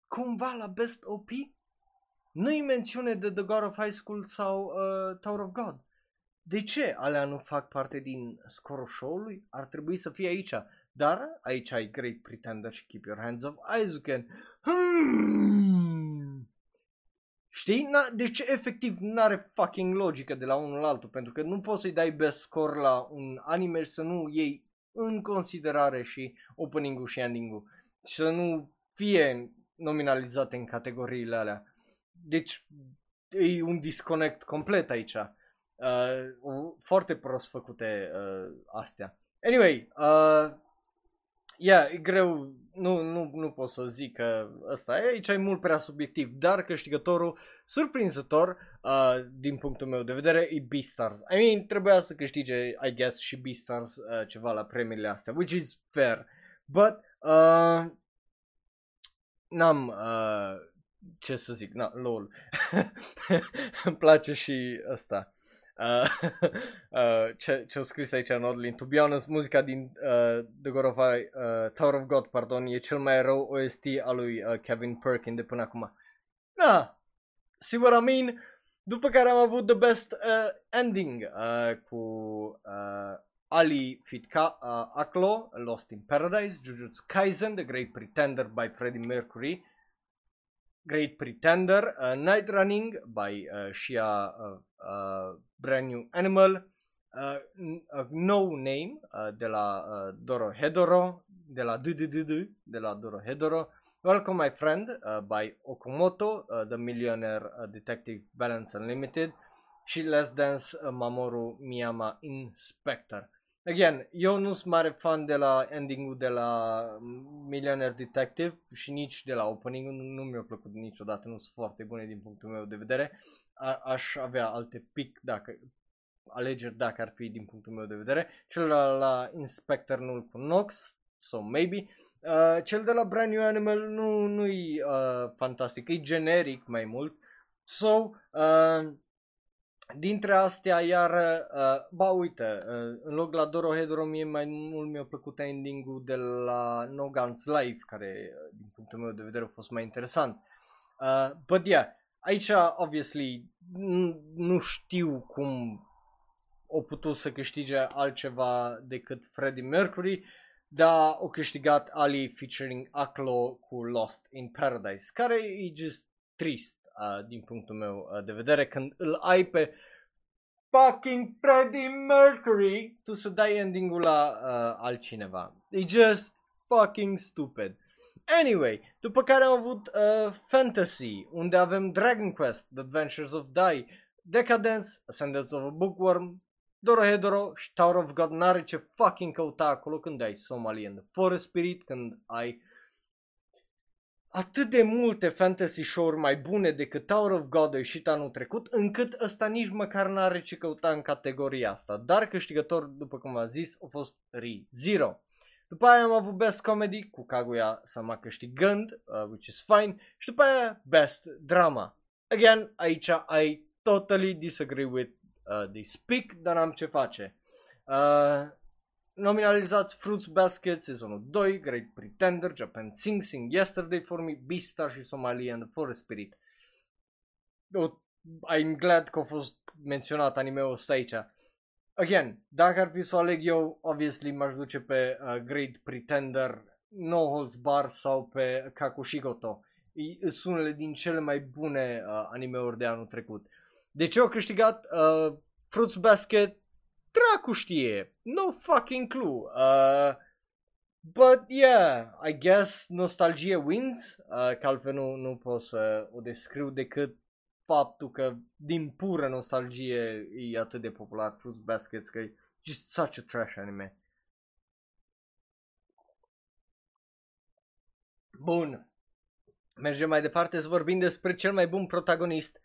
cumva la Best OP, nu-i mențiune de The God of High School sau uh, Tower of God. De ce alea nu fac parte din scorul show-ului? Ar trebui să fie aici. Dar aici ai Great Pretender și Keep Your Hands of Isaac. Hmm. Știi? Na, deci efectiv nu are fucking logică de la unul la altul, pentru că nu poți să-i dai best score la un anime și să nu iei în considerare și opening-ul și ending-ul și să nu fie nominalizate în categoriile alea. Deci e un disconnect complet aici. Uh, foarte prost făcute uh, astea. Anyway, uh, yeah, e greu, nu, nu, nu pot să zic că ăsta e, aici e mult prea subiectiv, dar câștigătorul surprinzător, uh, din punctul meu de vedere, e Beastars. I mean, trebuia să câștige, I guess, și Beastars uh, ceva la premiile astea, which is fair. But, uh, n-am, uh, ce să zic, na, lol. Îmi place și ăsta. Uh, uh, ce, ce-au scris aici în Odlin. To be honest, muzica din uh, The God of I, uh, Tower of God, pardon, e cel mai rău OST al lui uh, Kevin Perkin de până acum. na, see what I mean? După care am avut the best uh, ending uh, cu uh, Ali Fitka uh, Aklo, Lost in Paradise, Jujutsu Kaisen, The Great Pretender by Freddie Mercury, Great Pretender, uh, Night Running by uh, Shia uh, uh, Brand New Animal, uh, uh, No Name de la Doro Hedoro, de la DDDD, de la Doro Hedoro, Welcome My Friend by Okamoto, The Millionaire Detective Balance Unlimited și Let's Dance Mamoru Miyama Inspector. Again, eu nu sunt mare fan de la ending-ul de la Millionaire Detective și nici de la opening-ul, nu, nu mi-a plăcut niciodată, nu sunt foarte bune din punctul meu de vedere. A, aș avea alte pic dacă alegeri dacă ar fi din punctul meu de vedere. Cel la, la Inspector nu-l cunosc, so maybe. Uh, cel de la Brand New Animal nu, nu-i uh, fantastic, e generic mai mult. So, uh, dintre astea, iar, uh, ba uite, uh, în loc la Dorohedoro mie mai mult mi-a plăcut ending-ul de la No Guns Life, care, uh, din punctul meu de vedere, a fost mai interesant. Uh, but yeah, aici, obviously, nu știu cum o putut să câștige altceva decât Freddie Mercury, dar o câștigat Ali featuring Aklo cu Lost in Paradise, care e just trist uh, din punctul meu uh, de vedere când îl ai pe fucking Freddie Mercury tu să dai ending-ul la uh, altcineva. E just fucking stupid. Anyway, după care am avut uh, Fantasy, unde avem Dragon Quest, The Adventures of Dai, Decadence, Ascendance of a Bookworm, Dorohedoro și Tower of God n-are ce fucking căuta acolo când ai Somalian Forest Spirit, când ai atât de multe fantasy show-uri mai bune decât Tower of God a ieșit anul trecut, încât ăsta nici măcar n-are ce căuta în categoria asta. Dar câștigător, după cum am zis, a fost Re-Zero. După aia am avut Best Comedy cu Kaguya Sama câștigând, uh, which is fine, și după aia Best Drama. Again, aici I totally disagree with uh, they speak, dar n-am ce face. Uh, nominalizați Fruits Basket, sezonul 2, Great Pretender, Japan Sing Sing Yesterday for Me, Beastar și Somalia and the Forest Spirit. I'm glad că a fost menționat anime-ul ăsta aici. Again, dacă ar fi să o aleg eu, obviously m-aș duce pe uh, Great Pretender, No Holds Bar sau pe Kakushigoto. Sunt unele din cele mai bune uh, anime-uri de anul trecut. De ce au câștigat uh, Fruits Basket? Dracu știe. No fucking clue. Uh, but yeah, I guess nostalgie wins. Uh, că altfel nu, nu pot să o descriu decât faptul că din pură nostalgie e atât de popular Fruits Basket că e just such a trash anime. Bun. Mergem mai departe să vorbim despre cel mai bun protagonist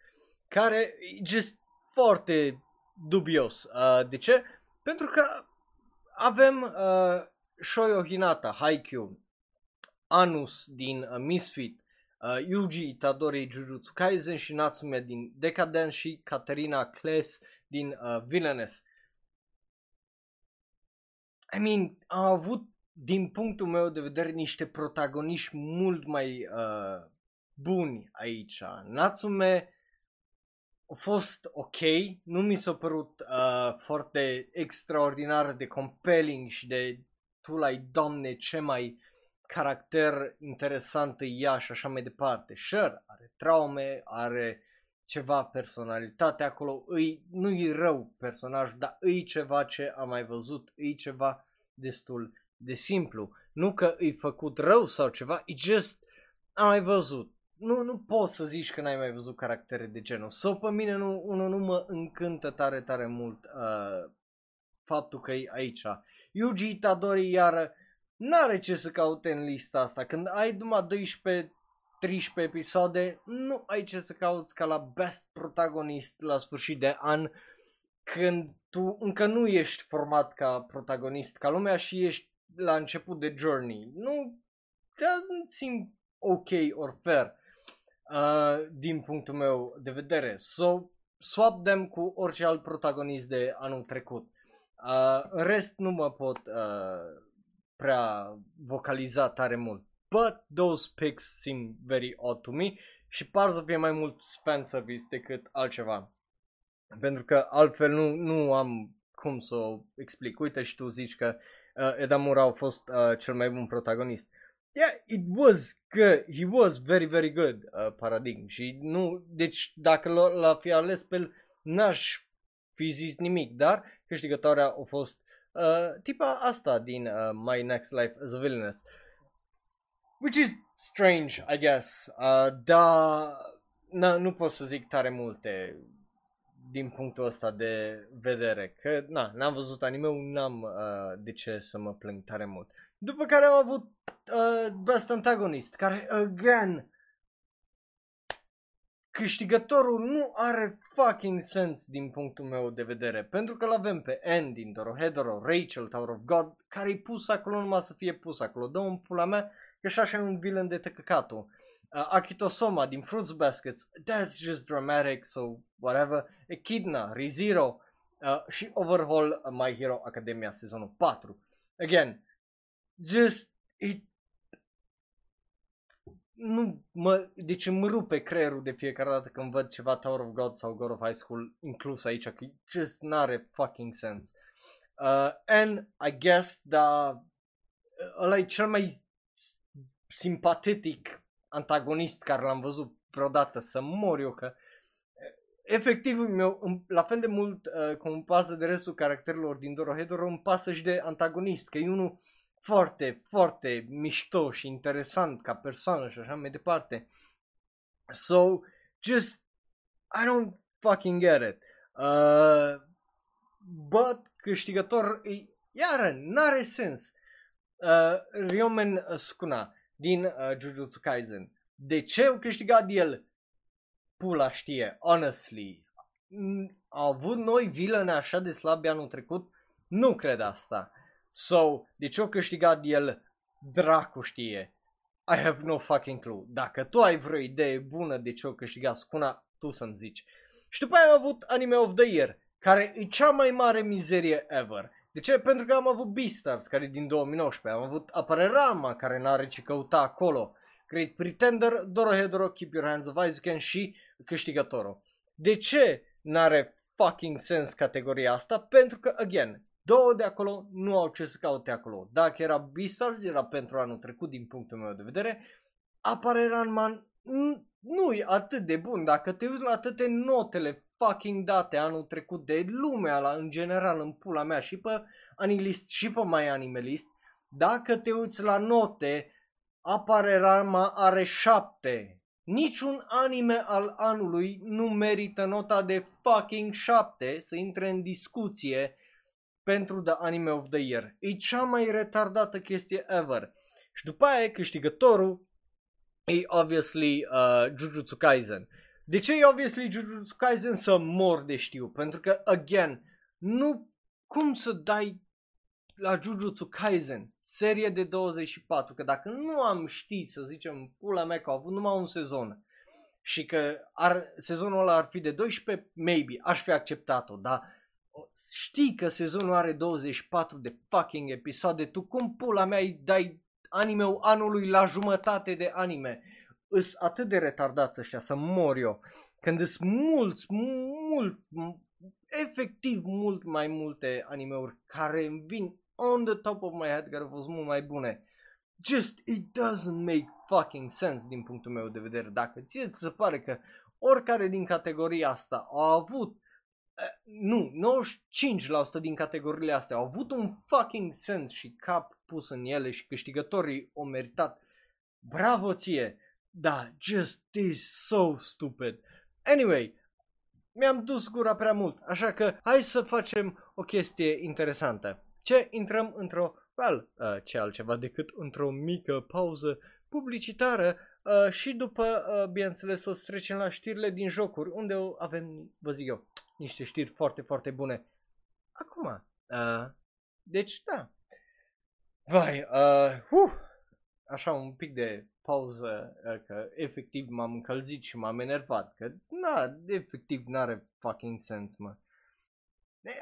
care e just foarte dubios. Uh, de ce? Pentru că avem uh, Shoyo Hinata, Haikyuu, Anus din uh, Misfit, uh, Yuji Itadori Jujutsu Kaisen și Natsume din Decadence și Katerina Kles din uh, Villainess. I mean, am avut din punctul meu de vedere niște protagoniști mult mai uh, buni aici. Natsume a fost ok, nu mi s-a părut uh, foarte extraordinar de compelling și de tu la doamne ce mai caracter interesant e ea și așa mai departe. Sure, are traume, are ceva personalitate acolo, îi, nu e rău personaj, dar îi ceva ce am mai văzut, îi ceva destul de simplu. Nu că îi făcut rău sau ceva, e just am mai văzut nu, nu poți să zici că n-ai mai văzut caractere de genul. Sau pe mine nu, unul nu mă încântă tare, tare mult uh, faptul că e aici. Yuji Itadori iară n-are ce să caute în lista asta. Când ai numai 12 13 episoade, nu ai ce să cauți ca la best protagonist la sfârșit de an când tu încă nu ești format ca protagonist ca lumea și ești la început de journey. Nu doesn't seem ok or fair uh, din punctul meu de vedere. So, swap them cu orice alt protagonist de anul trecut. Uh, în rest nu mă pot uh, prea vocaliza tare mult. But those picks seem very odd to me și par să fie mai mult fan service decât altceva. Pentru că altfel nu, nu am cum să o explic. Uite și tu zici că uh, Edamura a fost uh, cel mai bun protagonist. Yeah, it was good. He was very, very good, uh, Paradigm. Și nu, deci dacă l-a fi ales pe el, n-aș fi zis nimic, dar câștigătoarea a fost uh, tipa asta din uh, My Next Life as a Villainess. Which is strange, I guess. Uh, da, na, nu pot să zic tare multe din punctul ăsta de vedere. Că, na, n-am văzut anime n-am uh, de ce să mă plâng tare mult. După care am avut uh, Best Antagonist, care, again, câștigătorul nu are fucking sens din punctul meu de vedere. Pentru că l-avem pe Andy din Dorohedoro, Rachel, Tower of God, care e pus acolo numai să fie pus acolo. Dă un pula mea că și așa e un villain de tăcăcatul. Uh, Akito Soma din Fruits Baskets, that's just dramatic, so whatever. Echidna, ReZero uh, și Overhaul uh, My Hero Academia sezonul 4. Again, just it nu mă, deci îmi rupe creierul de fiecare dată când văd ceva Tower of God sau God of High School inclus aici, că just n-are fucking sense. Uh, and I guess da ăla e cel mai simpatetic antagonist care l-am văzut vreodată să mor eu că efectiv meu, la fel de mult uh, cum îmi pasă de restul caracterelor din Dorohedoro, îmi pasă și de antagonist, că e unul foarte, foarte mișto și interesant ca persoană și așa mai departe. So, just, I don't fucking get it. Uh, but, câștigător, iară, n-are sens. Uh, Ryomen Sukuna din uh, Jujutsu Kaisen. De ce au câștigat el? Pula știe, honestly. Au avut noi villain așa de slabi anul trecut? Nu cred asta. So, de ce a câștigat el? Dracu știe. I have no fucking clue. Dacă tu ai vreo idee bună de ce a câștigat Scuna, tu să-mi zici. Și după aia am avut Anime of the Year, care e cea mai mare mizerie ever. De ce? Pentru că am avut Beastars, care e din 2019, am avut Rama, care n-are ce căuta acolo, Great Pretender, Dorohedoro, Keep Your Hands of Isaac și câștigătorul. De ce n-are fucking sens categoria asta? Pentru că, again, Două de acolo nu au ce să caute acolo. Dacă era Beastars, era pentru anul trecut din punctul meu de vedere. Apare Ranman, nu e atât de bun. Dacă te uiți la atâtea notele fucking date anul trecut de lumea la, în general în pula mea și pe Anilist și pe My Animalist, dacă te uiți la note, apare Ranma are 7. Niciun anime al anului nu merită nota de fucking 7 să intre în discuție pentru The Anime of the Year. E cea mai retardată chestie ever. Și după aia câștigătorul e obviously uh, Jujutsu Kaisen. De ce e obviously Jujutsu Kaisen să mor de știu? Pentru că, again, nu cum să dai la Jujutsu Kaisen, serie de 24, că dacă nu am ști, să zicem, pula mea că au avut numai un sezon și că ar, sezonul ăla ar fi de 12, maybe, aș fi acceptat-o, dar știi că sezonul are 24 de fucking episoade, tu cum pula mea îi dai anime anului la jumătate de anime? Îs atât de retardați ăștia să mor eu. Când îs mulți, mult, efectiv mult mai multe animeuri care îmi vin on the top of my head care au fost mult mai bune. Just, it doesn't make fucking sense din punctul meu de vedere. Dacă ție ți se pare că oricare din categoria asta a avut nu, 95% din categoriile astea au avut un fucking sens și cap pus în ele și câștigătorii au meritat. Bravo ție! Da, just is so stupid. Anyway, mi-am dus gura prea mult, așa că hai să facem o chestie interesantă. Ce? Intrăm într-o, well, uh, ce altceva decât într-o mică pauză publicitară uh, și după, uh, bineînțeles, o să trecem la știrile din jocuri, unde avem, vă zic eu, niște știri foarte, foarte bune. Acum, uh, deci da. Vai, uh, uh, așa un pic de pauză, uh, că efectiv m-am încălzit și m-am enervat, că na, efectiv n-are fucking sens, mă.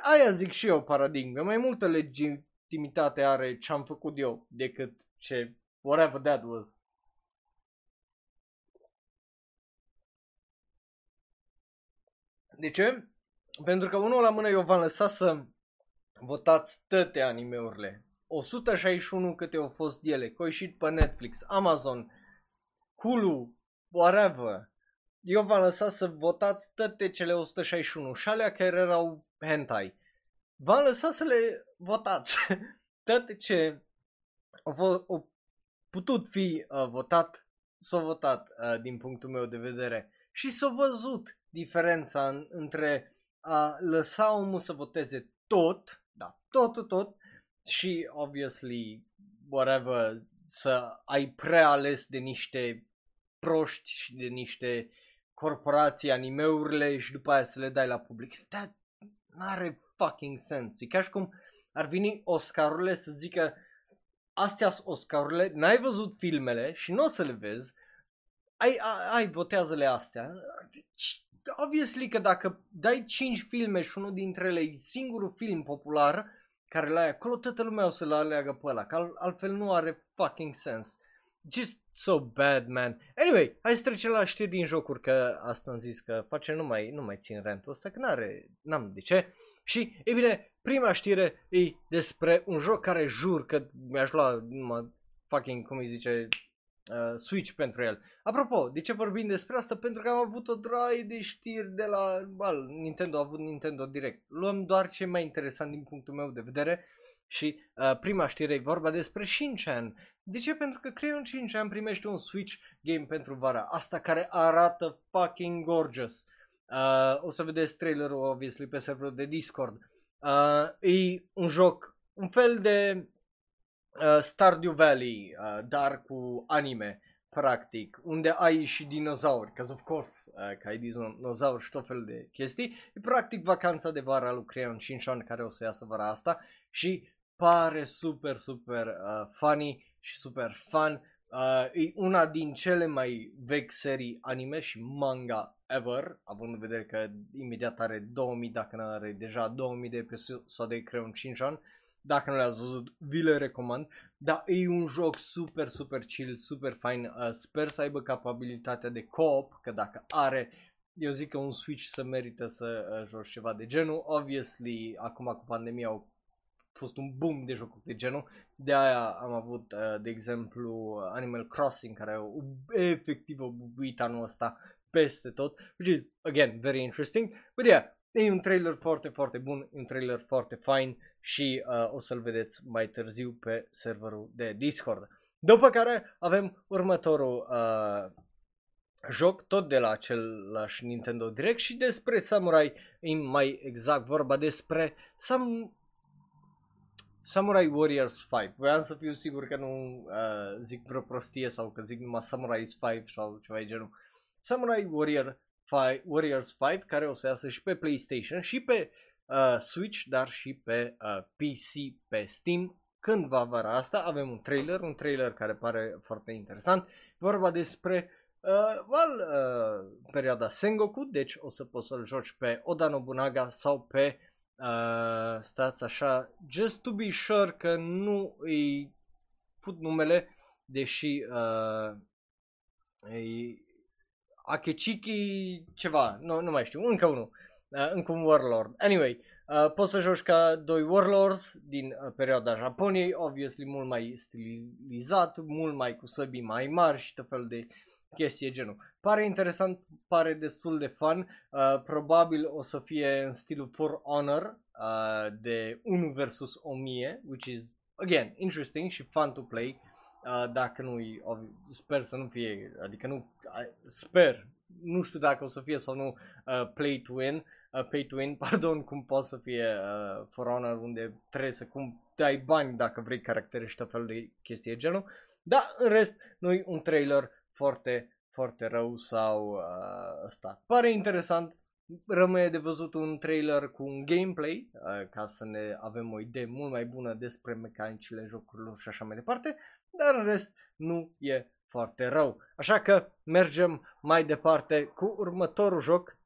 Aia zic și eu, paradigme, mai multă legitimitate are ce am făcut eu decât ce whatever that was. De ce? Pentru că unul la mână eu v-am lăsat să votați toate animeurile. 161 câte au fost ele, că au ieșit pe Netflix, Amazon, Hulu, whatever. Eu v-am lăsat să votați toate cele 161 și alea care erau hentai. V-am lăsat să le votați. toate ce au, au putut fi uh, votat, s-au votat uh, din punctul meu de vedere. Și s-a văzut diferența în, între a lăsa omul să voteze tot, da, tot, tot, tot, și, obviously, whatever, să ai preales de niște proști și de niște corporații, animeurile și după aia să le dai la public. That n-are fucking sens. E ca și cum ar veni Oscarurile să zică astea sunt Oscarurile, n-ai văzut filmele și nu o să le vezi, ai, ai, ai votează-le astea. Obviously că dacă dai 5 filme și unul dintre ele e singurul film popular care l-ai acolo, toată lumea o să-l aleagă pe ăla, că al, altfel nu are fucking sens. Just so bad, man. Anyway, hai să trecem la știri din jocuri, că asta am zis că face nu mai, nu mai țin rentul ăsta, că n-are, n-am de ce. Și, e bine, prima știre e despre un joc care jur că mi-aș lua numai fucking, cum îi zice, uh, Switch pentru el. Apropo, de ce vorbim despre asta? Pentru că am avut o draie de știri de la well, Nintendo, a avut Nintendo Direct. Luăm doar ce mai interesant din punctul meu de vedere și uh, prima știre e vorba despre Shinchan. De ce? Pentru că Crayon Shinchan primește un Switch game pentru vara. Asta care arată fucking gorgeous. Uh, o să vedeți trailerul, obviously, pe serverul de Discord. Uh, e un joc, un fel de uh, Stardew Valley, uh, dar cu anime, practic, unde ai și dinozauri, că of course, uh, că ai dinozauri și tot fel de chestii. E practic vacanța de vara lui Crayon Shinchan care o să iasă vara asta și pare super, super uh, funny și super fun. Uh, e una din cele mai vechi serii anime și manga ever, având în vedere că imediat are 2000, dacă nu are deja 2000 de episoade de Creon Shinchan. Dacă nu le-ați văzut, vi le recomand. Dar e un joc super, super chill, super fain. Uh, sper să aibă capabilitatea de co-op, că dacă are, eu zic că un Switch să merită să uh, joci ceva de genul. Obviously, acum cu pandemia au fost un boom de jocuri de genul. De aia am avut, uh, de exemplu, Animal Crossing, care au efectiv au bubuit anul ăsta peste tot, which is, again, very interesting. But yeah, e un trailer foarte, foarte bun, un trailer foarte fine și uh, o să-l vedeți mai târziu pe serverul de Discord. După care avem următorul uh, joc, tot de la același Nintendo Direct și despre Samurai, e mai exact vorba despre Sam... Samurai Warriors 5. Voiam să fiu sigur că nu uh, zic vreo prostie sau că zic numai Samurai 5 sau ceva de genul. Samurai Warrior 5, Warriors 5 care o să iasă și pe PlayStation și pe uh, Switch, dar și pe uh, PC, pe Steam. Când va vara asta avem un trailer, un trailer care pare foarte interesant. Vorba despre uh, well, uh, perioada Sengoku, deci o să poți să-l joci pe Oda Nobunaga sau pe uh, stați așa, just to be sure că nu îi put numele, deși uh, îi, Akechiki ceva, nu, nu mai știu, încă unul, uh, încă un Warlord. Anyway, uh, poți să joci ca doi Warlords din uh, perioada Japoniei, obviously mult mai stilizat, mult mai cu săbii mai mari și tot fel de chestii genul. Pare interesant, pare destul de fun, uh, probabil o să fie în stilul For Honor uh, de 1 versus 1000, which is, again, interesting și fun to play. Uh, dacă nu sper să nu fie, adică nu, sper, nu știu dacă o să fie sau nu uh, play to win, uh, pay to win, pardon, cum poate să fie uh, For Honor unde trebuie să cum dai bani dacă vrei caractere și tot fel de chestii genul, dar în rest nu e un trailer foarte, foarte rău sau uh, ăsta. Pare interesant, rămâne de văzut un trailer cu un gameplay uh, ca să ne avem o idee mult mai bună despre mecanicile jocurilor și așa mai departe dar în rest nu e foarte rău. Așa că mergem mai departe cu următorul joc.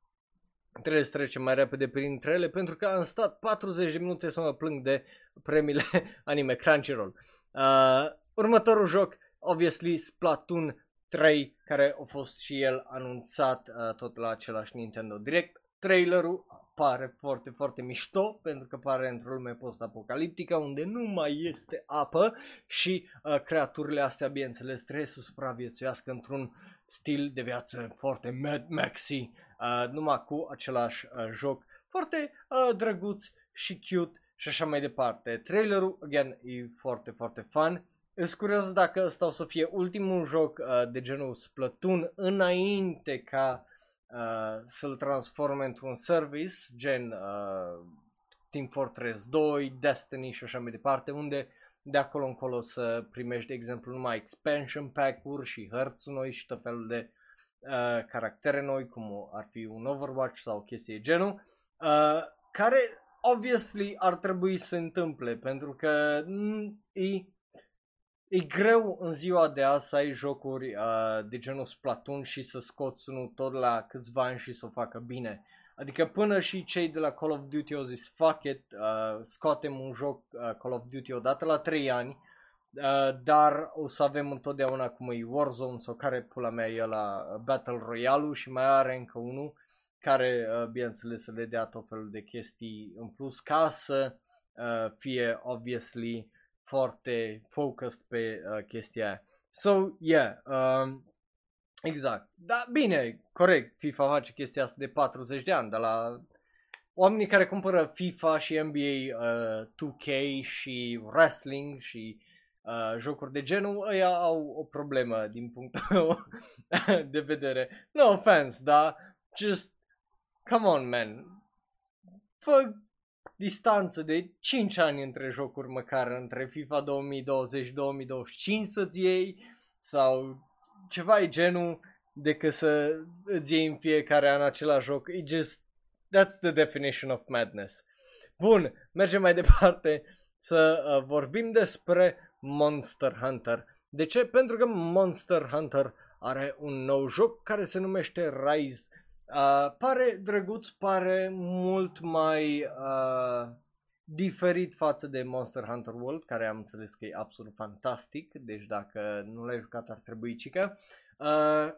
Trebuie să trecem mai repede printre ele pentru că am stat 40 de minute să mă plâng de premiile anime Crunchyroll. Uh, următorul joc, obviously, Splatoon 3, care a fost și el anunțat uh, tot la același Nintendo Direct. Trailerul pare foarte, foarte mișto pentru că pare într-o lume post-apocaliptică unde nu mai este apă și uh, creaturile astea, bineînțeles, trebuie să supraviețuiască într-un stil de viață foarte Mad Maxi, uh, numai cu același uh, joc foarte uh, drăguț și cute și așa mai departe. Trailerul, again, e foarte, foarte fun. Sunt curios dacă ăsta o să fie ultimul joc uh, de genul Splatoon înainte ca uh, să-l transforme într-un service, gen uh, Team Fortress 2, Destiny și așa mai departe, unde de acolo încolo să primești, de exemplu, numai expansion pack-uri și hărți noi și tot felul de uh, caractere noi, cum ar fi un Overwatch sau o chestie genul, uh, care obviously ar trebui să se întâmple, pentru că mm, e, e greu în ziua de azi să ai jocuri uh, de genul Splatoon și să scoți unul tot la câțiva ani și să o facă bine. Adică până și cei de la Call of Duty au zis fuck it, uh, scoatem un joc uh, Call of Duty odată la 3 ani, uh, dar o să avem întotdeauna cum e Warzone sau care pula mea e la Battle Royale și mai are încă unul care, uh, bineînțeles, să le dea tot felul de chestii în plus ca să uh, fie, obviously, foarte focused pe uh, chestia aia. So, yeah, um, exact. Da, bine, corect, FIFA face chestia asta de 40 de ani, dar la oamenii care cumpără FIFA și NBA uh, 2K și wrestling și uh, jocuri de genul, ăia au o problemă din punctul meu de vedere. No offense, dar just Come on, man. Fă distanță de 5 ani între jocuri măcar, între FIFA 2020-2025 să-ți iei sau ceva e genul decât să îți iei în fiecare an același joc. E just, that's the definition of madness. Bun, mergem mai departe să uh, vorbim despre Monster Hunter. De ce? Pentru că Monster Hunter are un nou joc care se numește Rise Uh, pare drăguț, pare mult mai uh, diferit față de Monster Hunter World, care am înțeles că e absolut fantastic, deci dacă nu l-ai jucat ar trebui cică. Uh,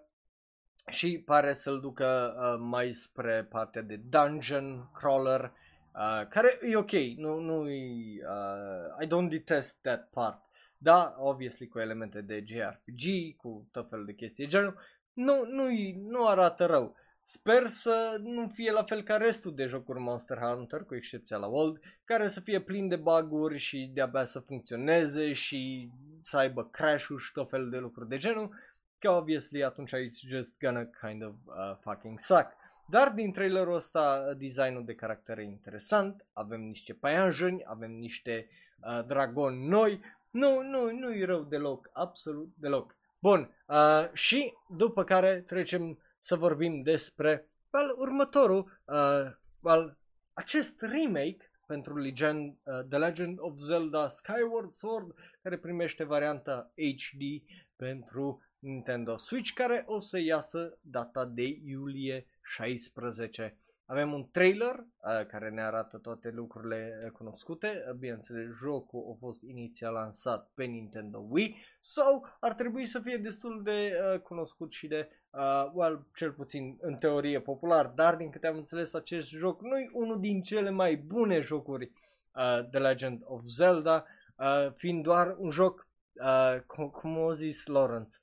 și pare să-l ducă uh, mai spre partea de dungeon crawler, uh, care e ok, nu, nu e, uh, I don't detest that part. Da, obviously cu elemente de JRPG, cu tot felul de chestii genul, nu, nu, nu arată rău. Sper să nu fie la fel ca restul de jocuri Monster Hunter, cu excepția la World, care să fie plin de buguri și de-abia să funcționeze și să aibă crash-uri și tot felul de lucruri de genul, că obviously atunci it's just gonna kind of uh, fucking suck. Dar din trailerul ăsta designul de caractere e interesant, avem niște paianjeni, avem niște uh, dragoni noi, nu, nu, nu e rău deloc, absolut deloc. Bun, uh, și după care trecem să vorbim despre well, următorul, uh, well, acest remake pentru Legend, uh, The Legend of Zelda Skyward Sword, care primește varianta HD pentru Nintendo Switch, care o să iasă data de iulie 16. Avem un trailer uh, care ne arată toate lucrurile uh, cunoscute. Uh, bineînțeles, jocul a fost inițial lansat pe Nintendo Wii sau ar trebui să fie destul de uh, cunoscut și de, uh, well, cel puțin în teorie popular, dar din câte am înțeles acest joc nu e unul din cele mai bune jocuri uh, The Legend of Zelda, uh, fiind doar un joc, uh, cum, cum a zis Lawrence,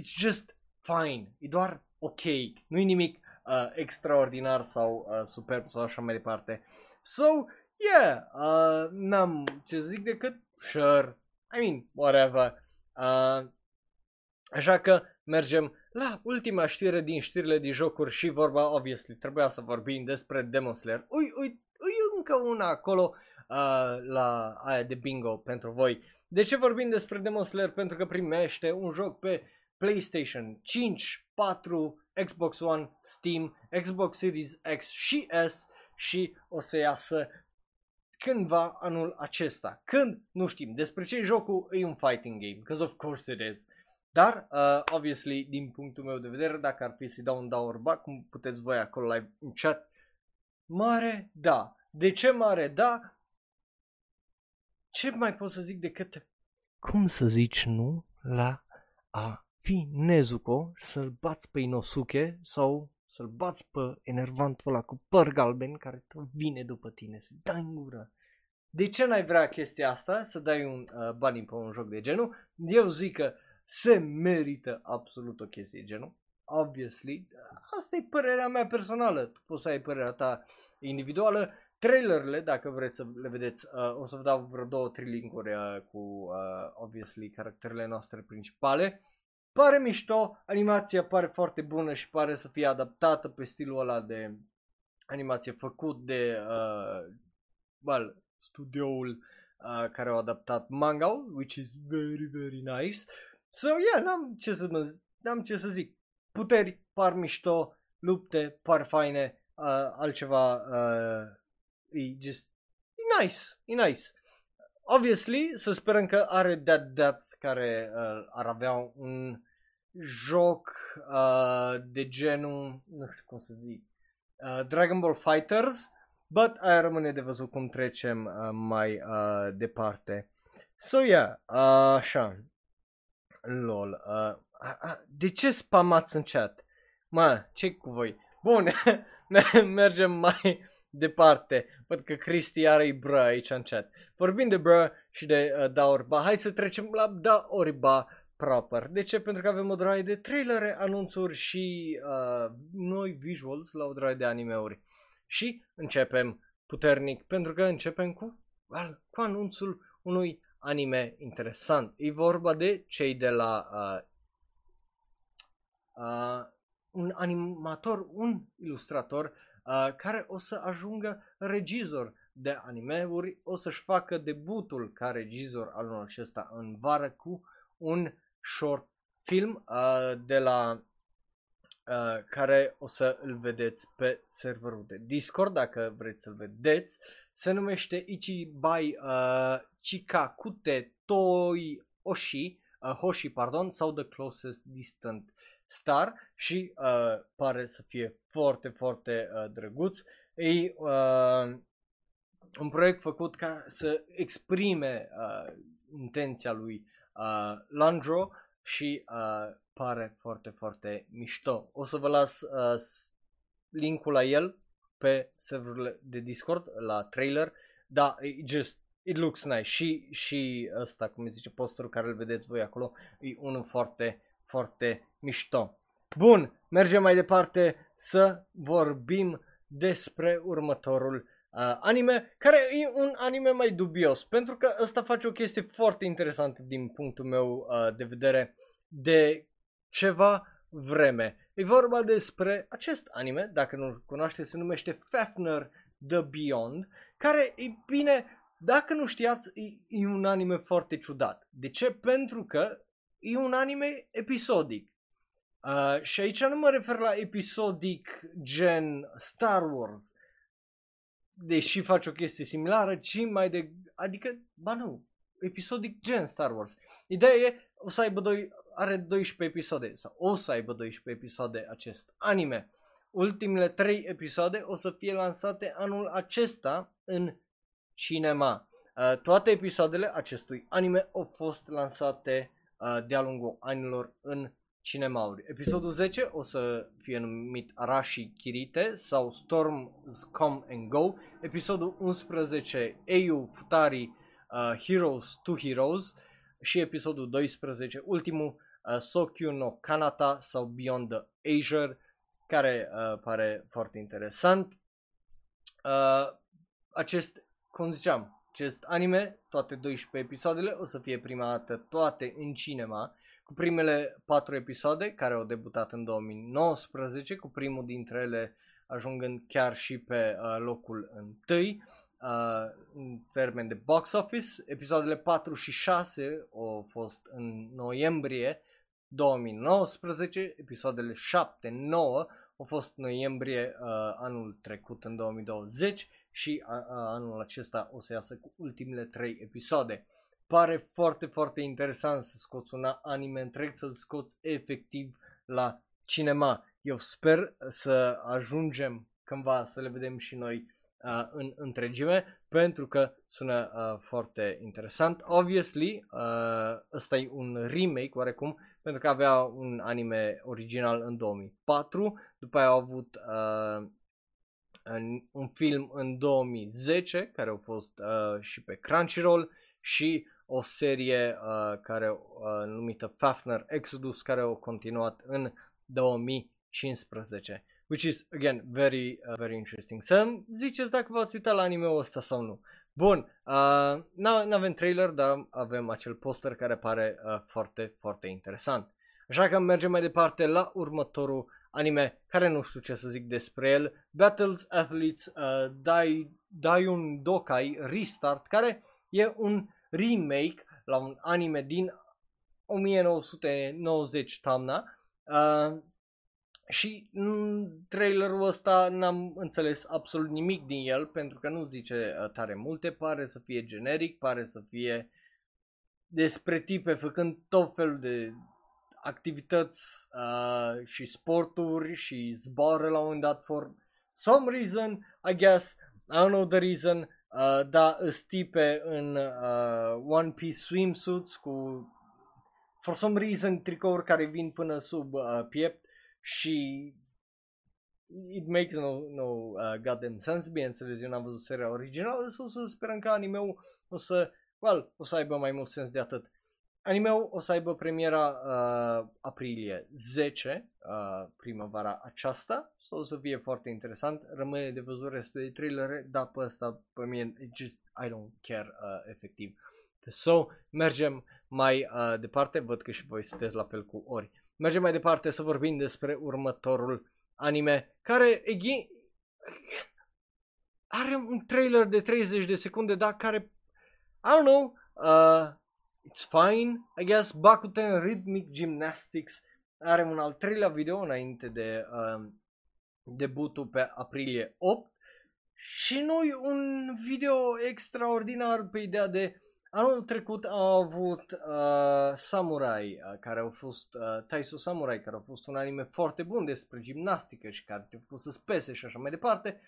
it's just fine, e doar ok, nu e nimic uh, extraordinar sau uh, superb sau așa mai departe. So, yeah, uh, n-am ce zic decât sure, I mean, whatever. Uh, așa că mergem la ultima știre din știrile de jocuri și vorba, obviously, trebuia să vorbim despre Demon Slayer. Ui, ui, ui încă una acolo uh, la aia de bingo pentru voi. De ce vorbim despre Demon Slayer? Pentru că primește un joc pe PlayStation 5, 4, Xbox One, Steam, Xbox Series X și S și o să iasă cândva anul acesta. Când? Nu știm. Despre ce jocul e un fighting game, because of course it is. Dar, uh, obviously, din punctul meu de vedere, dacă ar fi să-i dau un da orba, cum puteți voi acolo live în chat, mare da. De ce mare da? Ce mai pot să zic decât cum să zici nu la a fi Nezuko, să-l bați pe Inosuke sau să-l bați pe enervantul ăla cu păr galben care tot vine după tine, să dai în gură. De ce n-ai vrea chestia asta, să dai un uh, bani pe un joc de genul? Eu zic că se merită absolut o chestie de genul. Obviously, asta e părerea mea personală. Tu poți să ai părerea ta individuală. Trailerele, dacă vreți să le vedeți, uh, o să vă dau vreo două, trei linkuri uh, cu, uh, obviously, caracterele noastre principale. Pare mișto, animația pare foarte bună și pare să fie adaptată pe stilul ăla de animație făcut de uh, well, studioul uh, care au adaptat manga which is very, very nice. So, yeah, n-am ce să, mă, n-am ce să zic. Puteri par mișto, lupte par faine, uh, altceva uh, e just e nice, e nice. Obviously, să sperăm că are that depth care uh, ar avea un joc uh, de genul, nu știu cum să zic, uh, Dragon Ball Fighters, but aia rămâne de văzut cum trecem uh, mai uh, departe. So, yeah, uh, așa, lol, uh, uh, de ce spamați în chat? Mă, ce cu voi? Bun, mergem mai departe. Văd că Cristi are bră aici în chat. Vorbind de bră și de uh, Daorba, hai să trecem la Daorba proper. De ce? Pentru că avem o droaie de trailere, anunțuri și uh, noi visuals la o droaie de animeuri. Și începem puternic, pentru că începem cu, well, cu anunțul unui anime interesant. E vorba de cei de la uh, uh, un animator, un ilustrator uh, care o să ajungă regizor de animeuri, o să-și facă debutul ca regizor al unul acesta în vară cu un short film uh, de la uh, care o să îl vedeți pe serverul de Discord dacă vreți să-l vedeți. Se numește Ichibai uh, Chikakute Toi Oshi, uh, Hoshi, pardon, sau The Closest Distant Star și uh, pare să fie foarte, foarte uh, drăguț. E uh, un proiect făcut ca să exprime uh, intenția lui uh, Landro și uh, pare foarte, foarte mișto. O să vă las uh, linkul la el pe serverul de Discord, la trailer, da, it just, it looks nice și, și ăsta, cum zice, posterul care îl vedeți voi acolo, e unul foarte, foarte mișto. Bun, mergem mai departe să vorbim despre următorul uh, anime, care e un anime mai dubios, pentru că ăsta face o chestie foarte interesantă din punctul meu uh, de vedere de ceva vreme. E vorba despre acest anime, dacă nu-l cunoaște, se numește Fafner The Beyond, care, e bine, dacă nu știați, e, e un anime foarte ciudat. De ce? Pentru că e un anime episodic. Uh, și aici nu mă refer la episodic gen Star Wars, deși face o chestie similară, ci mai de... Adică, ba nu, episodic gen Star Wars. Ideea e, o să aibă doi, are 12 episoade, sau o să aibă 12 episoade acest anime. Ultimele 3 episoade o să fie lansate anul acesta în cinema. Uh, toate episoadele acestui anime au fost lansate uh, de-a lungul anilor în cinemauri. Episodul 10 o să fie numit Arashi Kirite sau Storm's Come and Go. Episodul 11 Eiyu Futari uh, Heroes to Heroes și episodul 12, ultimul uh, Sokyu no Kanata sau Beyond the Azure, care uh, pare foarte interesant. Uh, acest, cum ziceam, acest anime, toate 12 episoadele, o să fie prima dată toate în cinema cu primele patru episoade care au debutat în 2019, cu primul dintre ele ajungând chiar și pe uh, locul întâi uh, în termen de box office. Episoadele 4 și 6 au fost în noiembrie 2019, episoadele 7-9 au fost noiembrie uh, anul trecut în 2020 și uh, uh, anul acesta o să iasă cu ultimele 3 episoade pare foarte, foarte interesant să scoți un anime întreg, să-l scoți efectiv la cinema. Eu sper să ajungem cândva să le vedem și noi uh, în întregime pentru că sună uh, foarte interesant. Obviously, uh, ăsta e un remake oarecum pentru că avea un anime original în 2004, după aia au avut uh, un film în 2010 care a fost uh, și pe Crunchyroll și o serie uh, care uh, numită Fafner Exodus care a continuat în 2015. Which is, again, very, uh, very interesting. Să ziceți dacă v-ați uitat la anime-ul ăsta sau nu. Bun, uh, nu avem trailer, dar avem acel poster care pare uh, foarte, foarte interesant. Așa că mergem mai departe la următorul anime, care nu știu ce să zic despre el, Battles Athletes uh, Dai, Daiun Dokai Restart, care e un remake la un anime din 1990 toamna uh, și în trailerul ăsta n-am înțeles absolut nimic din el pentru că nu zice uh, tare multe, pare să fie generic, pare să fie despre tipe făcând tot felul de activități uh, și sporturi și zboară la un moment dat for some reason, I guess, I don't know the reason, uh, dar stipe în uh, One Piece swimsuits cu for some reason tricouri care vin până sub uh, piept și it makes no, no uh, goddamn sense, bineînțeles, eu n-am văzut seria originală, să, să sperăm că anime-ul o să, well, o să aibă mai mult sens de atât. Anime-ul o să aibă premiera uh, aprilie 10, uh, primăvara aceasta, so, o să fie foarte interesant, rămâne de văzut restul de trailere, dar pe ăsta, pe mine, just, I don't care uh, efectiv. So, mergem mai uh, departe, văd că și voi sunteți la fel cu ori. Mergem mai departe să vorbim despre următorul anime, care, again, are un trailer de 30 de secunde, dar care, I don't know, uh, it's fine, I guess, Bakuten Rhythmic Gymnastics are un al treilea video înainte de uh, debutul pe aprilie 8 și nu un video extraordinar pe ideea de anul trecut au avut uh, Samurai, uh, care au fost uh, Taiso Samurai, care a fost un anime foarte bun despre gimnastică și care te-a fost să spese și așa mai departe.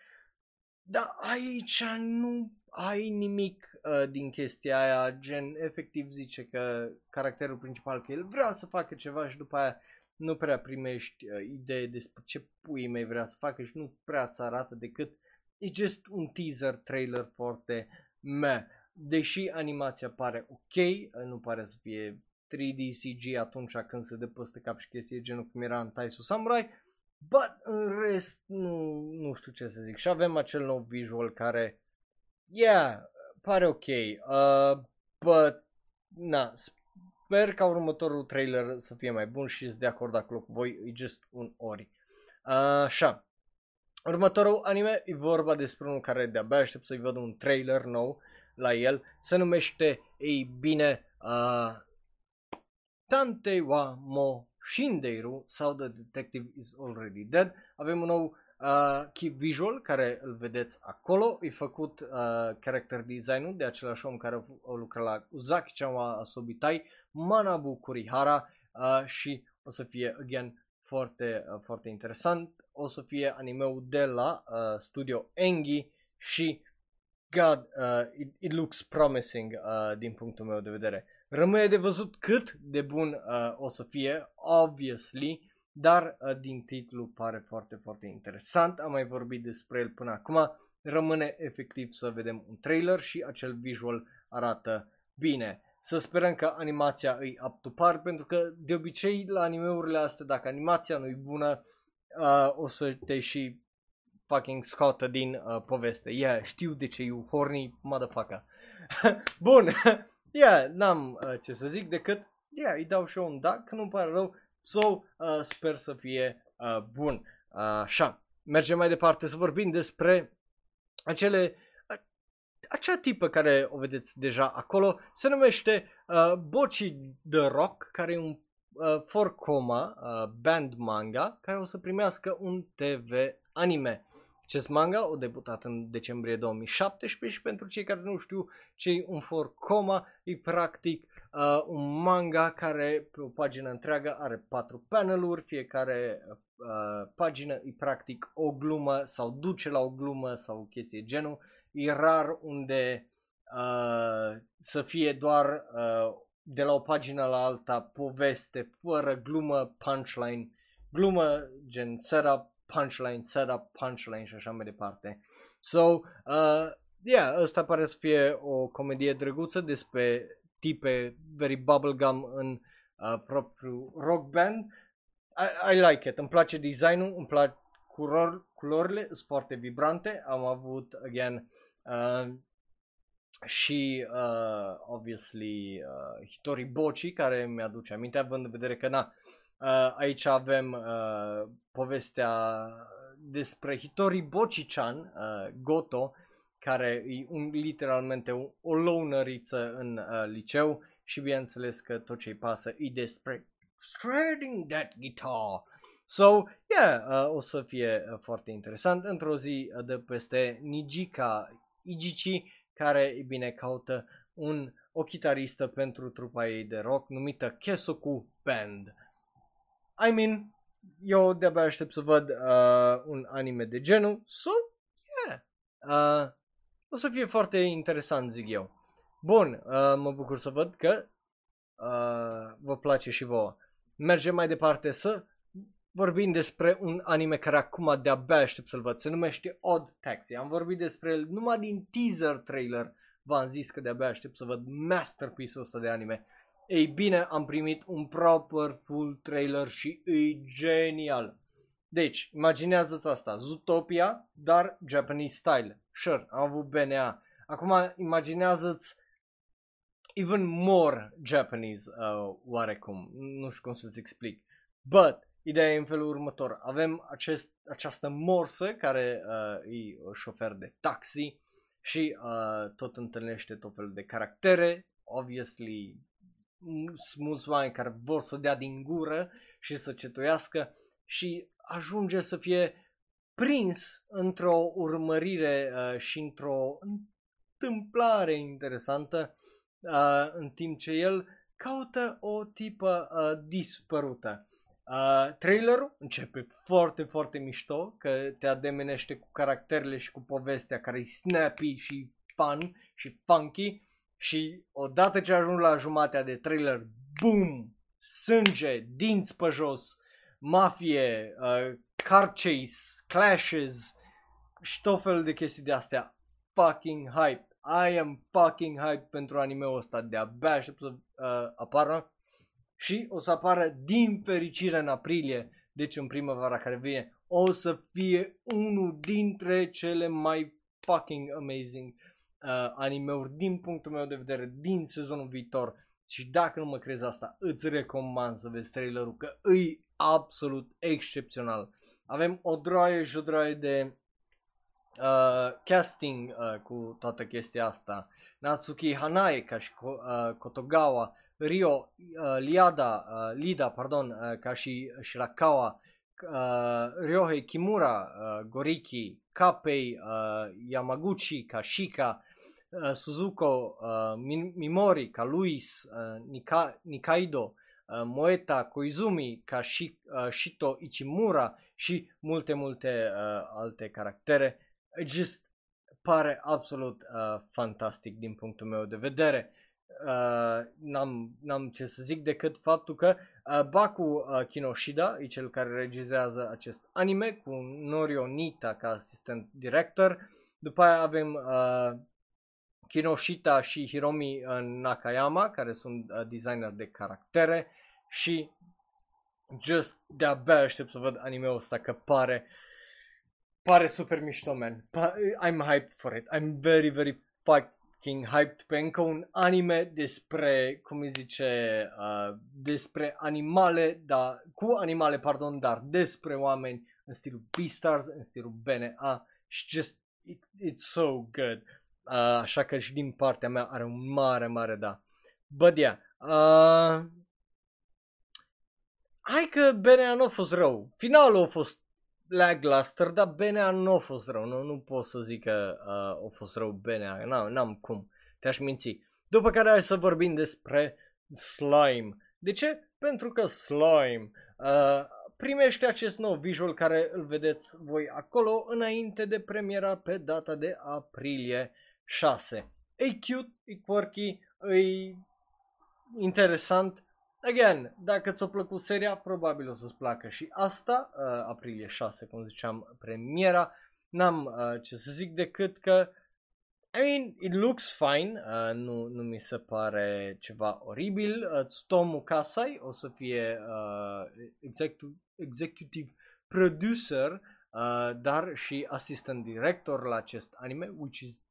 Dar aici nu ai nimic uh, din chestia aia, gen efectiv zice că caracterul principal că el vrea să facă ceva și după aia nu prea primești uh, idee despre ce pui mei vrea să facă și nu prea ți arată decât e just un teaser trailer foarte meh. Deși animația pare ok, uh, nu pare să fie 3D CG atunci când se dă peste cap și chestii genul cum era în Taisu Samurai, but în rest nu, nu știu ce să zic. Și avem acel nou visual care yeah, pare ok, uh, but, na, sper ca următorul trailer să fie mai bun și sunt de acord acolo cu voi, e just un ori. Uh, așa, următorul anime e vorba despre unul care de-abia aștept să-i văd un trailer nou la el, se numește, ei bine, uh, Tante wa mo Shindeiru sau The Detective is Already Dead. Avem un nou Uh, key visual care îl vedeți acolo, e făcut uh, character design-ul de același om care a lucrat la Uzaki Chama Asobitai, Manabu Kurihara uh, și o să fie, again, foarte, uh, foarte interesant. O să fie animeul de la uh, studio Engi și God, uh, it, it looks promising uh, din punctul meu de vedere. Rămâne de văzut cât de bun uh, o să fie, obviously, dar uh, din titlu pare foarte, foarte interesant. Am mai vorbit despre el până acum. Rămâne efectiv să vedem un trailer și acel visual arată bine. Să sperăm că animația îi up to par, pentru că de obicei la animeurile astea, dacă animația nu e bună, uh, o să te și fucking scoată din uh, poveste. Yeah, știu de ce you horny motherfucker. Bun, yeah, n-am uh, ce să zic decât, yeah, îi dau și eu un da, că nu pare rău, So, uh, sper să fie uh, bun. Uh, așa, mergem mai departe să vorbim despre acele acea tipă care o vedeți deja acolo se numește uh, Bochi the Rock, care e un uh, for coma uh, band manga care o să primească un TV anime. Acest manga a debutat în decembrie 2017 și pentru cei care nu știu ce e un for coma, e practic uh, un manga care pe o pagină întreagă are patru paneluri, fiecare uh, pagină e practic o glumă sau duce la o glumă sau o chestie genul. E rar unde uh, să fie doar uh, de la o pagină la alta poveste fără glumă, punchline, glumă gen setup, punchline, setup, punchline și așa mai departe. So, uh, yeah, ăsta pare să fie o comedie drăguță despre tipe very bubblegum în uh, propriu rock band. I, I like it, îmi place designul, îmi plac culor, culorile, sunt foarte vibrante. Am avut, again, uh, și uh, obviously uh, Hitori Bochi care mi-aduce aminte având în vedere că na, uh, aici avem uh, povestea despre Hitori Bochi-chan, uh, Goto, care e un, literalmente o, o lowneriță în uh, liceu și bineînțeles că tot ce-i pasă e despre shredding that guitar. So, yeah, uh, o să fie uh, foarte interesant. Într-o zi uh, de peste Nijika Ijichi, care, e bine, caută un, o chitaristă pentru trupa ei de rock numită Kesoku Band. I mean, eu de-abia aștept să văd uh, un anime de genul, so, yeah. Uh, o să fie foarte interesant, zic eu. Bun, uh, mă bucur să văd că uh, vă place și vouă. Mergem mai departe să vorbim despre un anime care acum de-abia aștept să-l văd. Se numește Odd Taxi. Am vorbit despre el numai din teaser trailer. V-am zis că de-abia aștept să văd masterpiece-ul ăsta de anime. Ei bine, am primit un proper full trailer și e genial. Deci, imaginează-ți asta, Zootopia, dar Japanese style. Sure, am avut BNA. Acum, imaginează-ți even more Japanese, uh, oarecum. Nu știu cum să-ți explic. But, ideea e în felul următor. Avem acest, această morsă care uh, e șofer de taxi și uh, tot întâlnește tot felul de caractere. Obviously, sunt mulți oameni care vor să dea din gură și să cetuiască și ajunge să fie prins într-o urmărire uh, și într-o întâmplare interesantă uh, în timp ce el caută o tipă uh, dispărută. Uh, trailerul începe foarte, foarte mișto, că te ademenește cu caracterele și cu povestea care e snappy și fun și funky și odată ce ajung la jumatea de trailer, boom, sânge, dinți pe jos, mafie, uh, car chase, clashes și tot felul de chestii de astea. Fucking hype. I am fucking hype pentru anime-ul ăsta. De-abia aștept să uh, apară. Și o să apară din fericire în aprilie, deci în primăvara care vine, o să fie unul dintre cele mai fucking amazing uh, anime-uri din punctul meu de vedere din sezonul viitor. Și dacă nu mă crezi asta, îți recomand să vezi trailerul că îi absolut excepțional. Avem o droaie și o droaie de uh, casting uh, cu toată chestia asta. Natsuki Hanae ca și uh, Kotogawa, Rio uh, Liada, uh, Lida, pardon, uh, ca și Shirakawa, uh, Ryohei Kimura, uh, Goriki, Kapei, uh, Yamaguchi, Kashika, uh, Suzuko, uh, Mimori, ca Luis, uh, Nika, Nikaido, uh, Moeta Koizumi, ca și, uh, Shito Ichimura și multe, multe uh, alte caractere. It just pare absolut uh, fantastic din punctul meu de vedere. Uh, n-am, n-am ce să zic decât faptul că uh, Baku uh, Kinoshida e cel care regizează acest anime cu Norio Nita ca asistent director. După aia avem uh, Kinoshita și Hiromi uh, Nakayama care sunt uh, designer de caractere și just de-abia aștept să văd anime-ul ăsta că pare pare super mișto, man. I'm hyped for it. I'm very, very fucking hyped pe încă un anime despre, cum îi zice, uh, despre animale, da, cu animale, pardon, dar despre oameni în stilul Beastars, în stilul BNA și just, it, it's so good. Uh, așa că și din partea mea are un mare, mare da. But yeah, uh, hai că BNA nu a fost rău. Finalul a fost lackluster, dar BNA nu a fost rău. Nu, nu pot să zic că uh, a fost rău BNA. N-am, n-am cum. Te-aș minți. După care hai să vorbim despre slime. De ce? Pentru că slime uh, primește acest nou visual care îl vedeți voi acolo înainte de premiera pe data de aprilie 6. E cute, e quirky, e interesant. Again, dacă ți-a plăcut seria, probabil o să-ți placă și asta, uh, aprilie 6, cum ziceam, premiera. N-am uh, ce să zic decât că I mean, it looks fine, uh, nu, nu mi se pare ceva oribil. Uh, Tsutomu Kasai o să fie uh, executive, executive producer, uh, dar și assistant director la acest anime, which is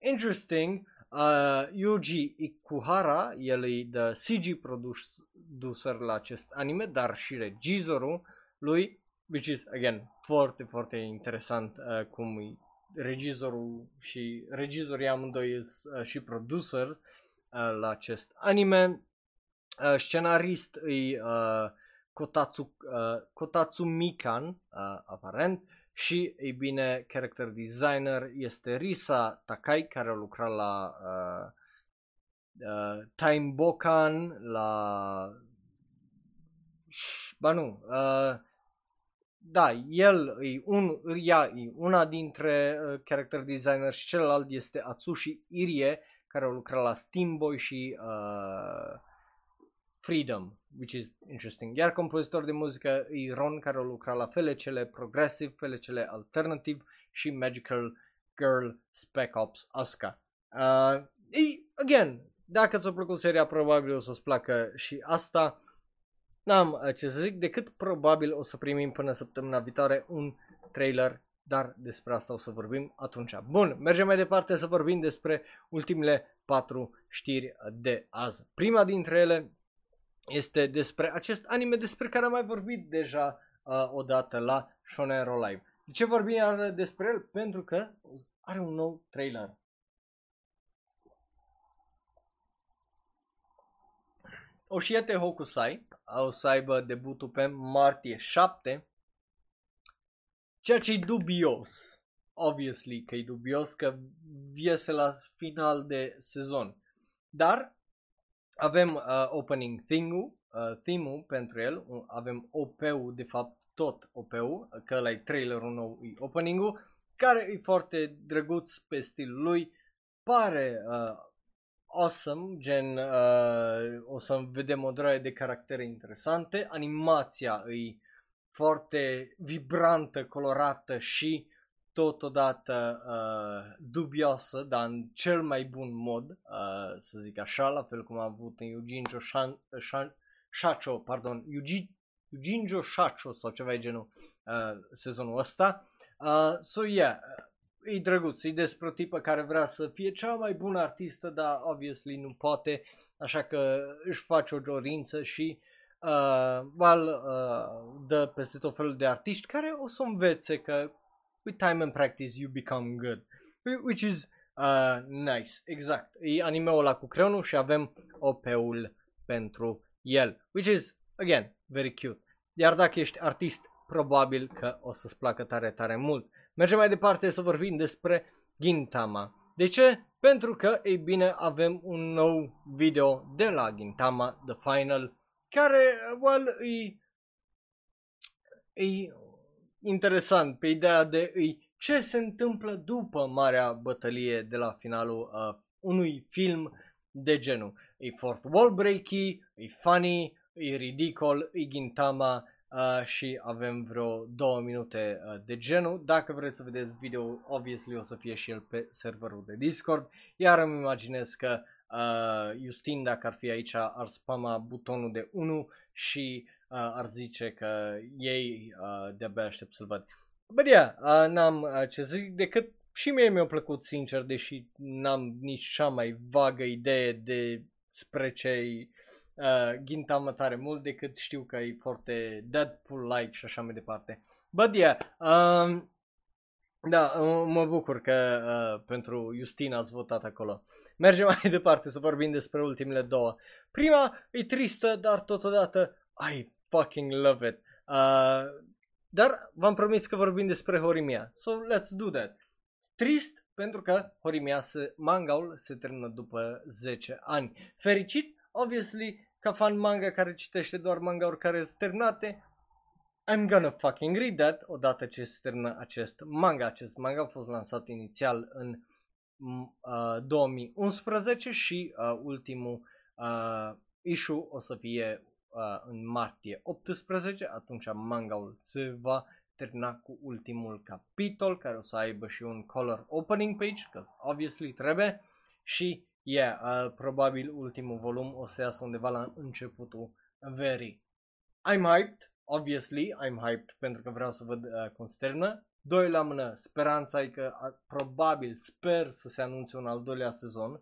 interesting. Uh, Yuji Ikuhara, el e the CG producer la acest anime, dar și regizorul lui, which is, again, foarte, foarte interesant uh, cum e regizorul și regizorii amândoi uh, și producer uh, la acest anime. Uh, scenarist e uh, Kotatsu, uh, Kotatsu Mikan, uh, aparent, și, ei bine, character designer este Risa Takai, care a lucrat la uh, uh, Time Bokan, la... Ba nu, uh, da, el e un, ea e una dintre uh, character designer și celălalt este Atsushi Irie, care a lucrat la Steamboy și uh, Freedom, which is interesting. Iar compozitor de muzică e Ron, care a lucrat la felecele progressive, felecele alternative și Magical Girl Spec Ops Asuka. Uh, e, again, dacă ți-a plăcut seria, probabil o să-ți placă și asta. N-am uh, ce să zic, decât probabil o să primim până săptămâna viitoare un trailer, dar despre asta o să vorbim atunci. Bun, mergem mai departe să vorbim despre ultimele patru știri de azi. Prima dintre ele este despre acest anime despre care am mai vorbit deja uh, odată la Shonero Live. De ce vorbim iar despre el? Pentru că are un nou trailer. Oshiete Hokusai o să aibă debutul pe martie 7, ceea ce e dubios. Obviously că e dubios că iese la final de sezon. Dar avem uh, opening theme-ul, uh, theme pentru el, avem OP-ul, de fapt tot OP-ul, că ăla e trailerul nou, e opening-ul, care e foarte drăguț pe stilul lui, pare uh, awesome, gen uh, o să vedem o droaie de caractere interesante, animația e foarte vibrantă, colorată și totodată uh, dubioasă, dar în cel mai bun mod, uh, să zic așa, la fel cum a avut în Eugenio Shan, Shan, Shacho, pardon, Eugenio Shacho sau ceva de genul uh, sezonul ăsta. Uh, so yeah, e drăguț, e despre o tipă care vrea să fie cea mai bună artistă, dar obviously nu poate, așa că își face o dorință și uh, well, uh, dă peste tot felul de artiști care o să învețe că with time and practice you become good. Which is uh, nice, exact. E anime-ul ăla cu creionul și avem OP-ul pentru el. Which is, again, very cute. Iar dacă ești artist, probabil că o să-ți placă tare, tare mult. Mergem mai departe să vorbim despre Gintama. De ce? Pentru că, ei bine, avem un nou video de la Gintama, The Final, care, well, e, e interesant pe ideea de e, ce se întâmplă după marea bătălie de la finalul uh, unui film de genul. E fourth wall breaky, e funny, e ridicol, e Gintama, uh, și avem vreo două minute uh, de genul. Dacă vreți să vedeți video, obviously o să fie și el pe serverul de Discord. Iar îmi imaginez că uh, Justin, dacă ar fi aici, ar spama butonul de 1 și uh, ar zice că ei uh, de-abia aștept să-l văd. Bă, yeah, uh, n-am uh, ce zic decât și mie mi-a plăcut sincer, deși n-am nici cea mai vagă idee de spre ce uh, Gintama tare mult decât știu că e foarte Deadpool-like și așa mai departe. But yeah, um, da, mă bucur că uh, pentru Justina ați votat acolo. Mergem mai departe să vorbim despre ultimele două. Prima e tristă, dar totodată I fucking love it. Uh, dar v-am promis că vorbim despre Horimia. So let's do that. Trist pentru că Horimia se, mangaul se termină după 10 ani. Fericit, obviously, ca fan manga care citește doar manga-uri care sunt terminate, I'm gonna fucking read that odată ce se termină acest manga. Acest manga a fost lansat inițial în uh, 2011 și uh, ultimul uh, issue o să fie uh, în martie 18, atunci manga-ul se va termina cu ultimul capitol care o să aibă și un color opening page, că obviously trebuie și yeah, uh, probabil ultimul volum o să iasă undeva la începutul verii. I'm hyped, obviously I'm hyped pentru că vreau să văd uh, cum se termină. Doi la mână, speranța e că uh, probabil sper să se anunțe un al doilea sezon uh,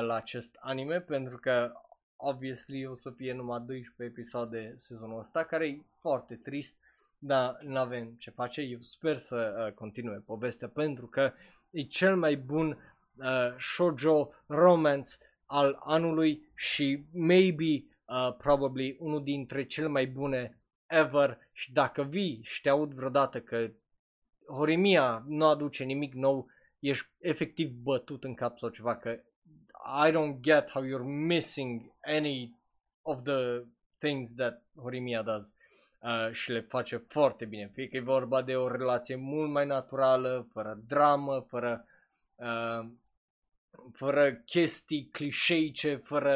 la acest anime pentru că obviously o să fie numai 12 episoade sezonul ăsta care e foarte trist dar nu avem ce face. Eu sper să uh, continue povestea pentru că e cel mai bun uh, shoujo romance al anului și maybe uh, probably unul dintre cele mai bune ever și dacă vii și te aud vreodată că Horimia nu aduce nimic nou, ești efectiv bătut în cap sau ceva că I don't get how you're missing any of the things that Horimia does uh, și le face foarte bine. Fie că e vorba de o relație mult mai naturală, fără dramă, fără, uh, fără chestii clișeice, fără...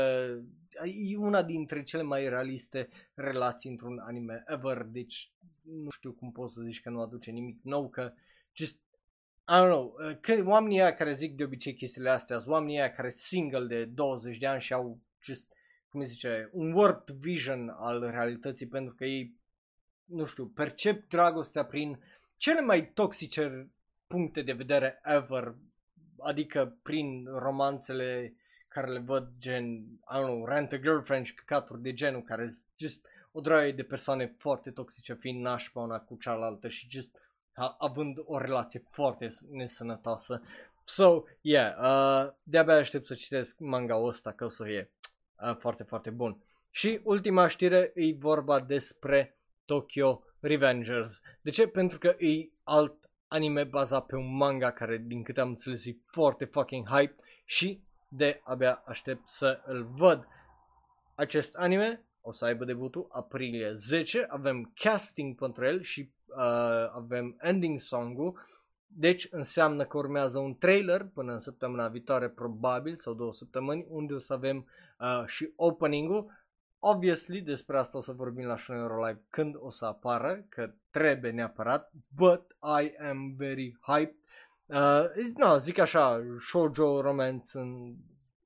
E una dintre cele mai realiste relații într-un anime ever, deci nu știu cum poți să zici că nu aduce nimic nou, că just I don't know, uh, că oamenii aia care zic de obicei chestiile astea, sunt oamenii aia care single de 20 de ani și au just, cum zice, un warped vision al realității pentru că ei nu știu, percep dragostea prin cele mai toxice puncte de vedere ever, adică prin romanțele care le văd gen, I don't know, Rent a Girlfriend și căcaturi de genul care just o draie de persoane foarte toxice fiind nașpa una cu cealaltă și just având o relație foarte nesănătoasă. So, yeah, uh, de-abia aștept să citesc manga-ul ăsta că o să fie uh, foarte, foarte bun. Și ultima știre e vorba despre Tokyo Revengers. De ce? Pentru că e alt anime bazat pe un manga care, din câte am înțeles, e foarte fucking hype și de abia aștept să îl văd. Acest anime o să aibă debutul aprilie 10, avem casting pentru el și uh, avem ending song-ul, deci înseamnă că urmează un trailer până în săptămâna viitoare probabil sau două săptămâni unde o să avem uh, și opening-ul Obviously, despre asta o să vorbim la Shonen Live când o să apară, că trebuie neapărat, but I am very hyped. Uh, no, zic așa, shoujo romance în,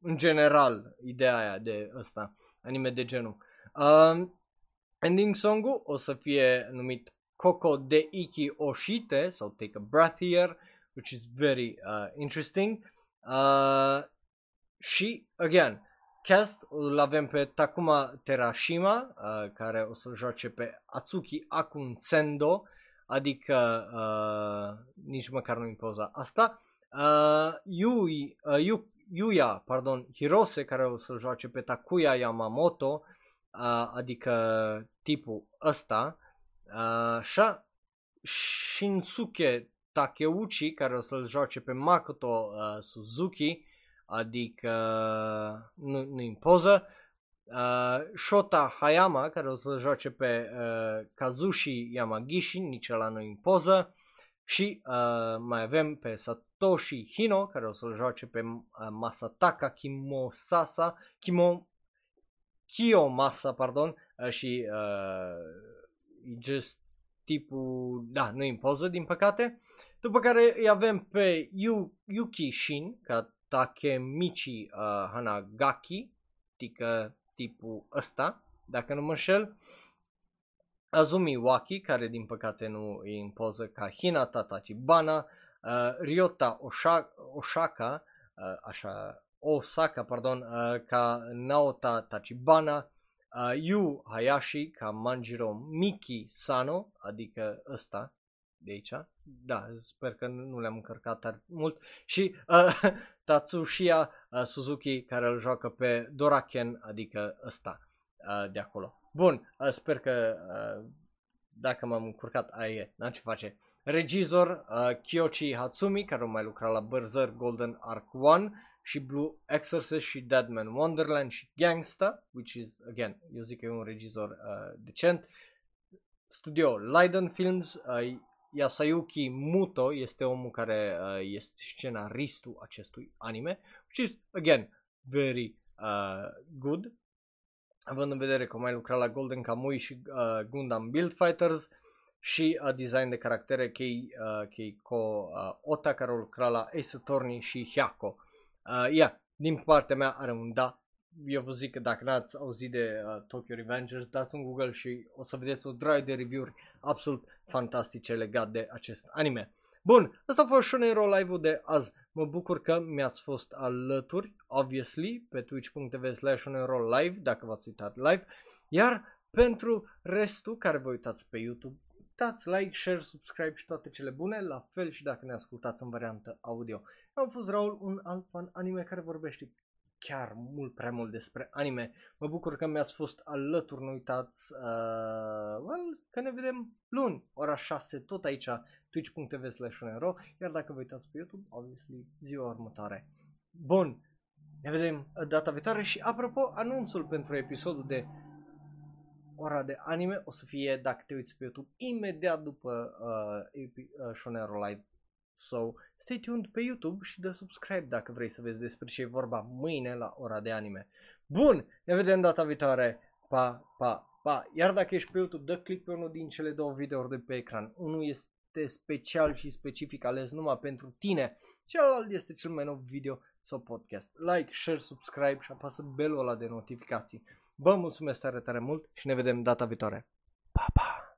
în general, ideea aia de ăsta, anime de genul. Uh, ending song-ul o să fie numit Koko de Iki Oshite sau Take a Breath Here, which is very uh, interesting. Uh, și, again, cast îl avem pe Takuma Terashima, uh, care o să joace pe Atsuki Akun Sendo, adică uh, nici măcar nu-i poza asta. Uh, Yui, uh, Yu, Yuya, pardon, Hirose, care o să joace pe Takuya Yamamoto, uh, adică tipul ăsta. Uh, Sha, Shinsuke Takeuchi, care o să-l joace pe Makoto uh, Suzuki, adică nu, nu în poză. Uh, Shota Hayama, care o să joace pe uh, Kazushi Yamagishi, nici ăla nu în poză. Și uh, mai avem pe Satoshi Hino, care o să joace pe uh, Masataka Kimosasa, Kimo, Kiyomasa, pardon, uh, și uh, just tipul, da, nu în poză, din păcate. După care îi avem pe Yu, Yuki Shin, ca Takemichi uh, Hanagaki, adică tipul ăsta, dacă nu mă înșel. Azumi Waki, care din păcate nu e în poză, ca Hinata Tachibana, uh, Ryota Osha- Oshaka, uh, așa, Osaka, pardon, uh, ca Naota Tachibana, uh, Yu Hayashi ca Manjiro Miki Sano, adică ăsta de aici. Da, sper că nu le-am încărcat tare mult. Și uh, Tatsushia uh, Suzuki care îl joacă pe Doraken, adică ăsta uh, de acolo. Bun, uh, sper că uh, dacă m-am încurcat, aia e, n-am ce face. Regizor uh, Kyochi Hatsumi, care a mai lucrat la Berserk Golden Arc 1 și Blue Exorcist și Deadman Wonderland și Gangsta, which is, again, eu zic că e un regizor uh, decent. studio Leiden Films, uh, Yasayuki Muto este omul care uh, este scenaristul acestui anime, which is, again, very uh, good, având în vedere că mai lucra la Golden Kamui și uh, Gundam Build Fighters și uh, design de caractere Kei, uh, Keiko uh, Ota care lucra la Ace Attorney și Hyako. Uh, yeah, din partea mea are un da. Eu vă zic că dacă n-ați auzit de uh, Tokyo Revengers, dați un Google și o să vedeți o draie de review-uri absolut fantastice legat de acest anime. Bun, asta a fost Shonero Live-ul de azi. Mă bucur că mi-ați fost alături, obviously, pe twitch.tv slash live, dacă v-ați uitat live. Iar pentru restul care vă uitați pe YouTube, dați like, share, subscribe și toate cele bune, la fel și dacă ne ascultați în variantă audio. Eu am fost Raul, un alt fan anime care vorbește chiar mult prea mult despre anime. Mă bucur că mi-ați fost alături, nu uitați uh, well, că ne vedem luni, ora 6, tot aici, twitch.tv slash iar dacă vă uitați pe YouTube, obviously, ziua următoare. Bun, ne vedem data viitoare și apropo, anunțul pentru episodul de ora de anime o să fie, dacă te uiți pe YouTube, imediat după uh, uh, Shonero Live. So, stay tuned pe YouTube și dă subscribe dacă vrei să vezi despre ce e vorba mâine la ora de anime. Bun, ne vedem data viitoare. Pa, pa, pa. Iar dacă ești pe YouTube, dă click pe unul din cele două videouri de pe ecran. Unul este special și specific ales numai pentru tine. Celălalt este cel mai nou video sau podcast. Like, share, subscribe și apasă belul ăla de notificații. Vă mulțumesc tare, tare mult și ne vedem data viitoare. Pa, pa!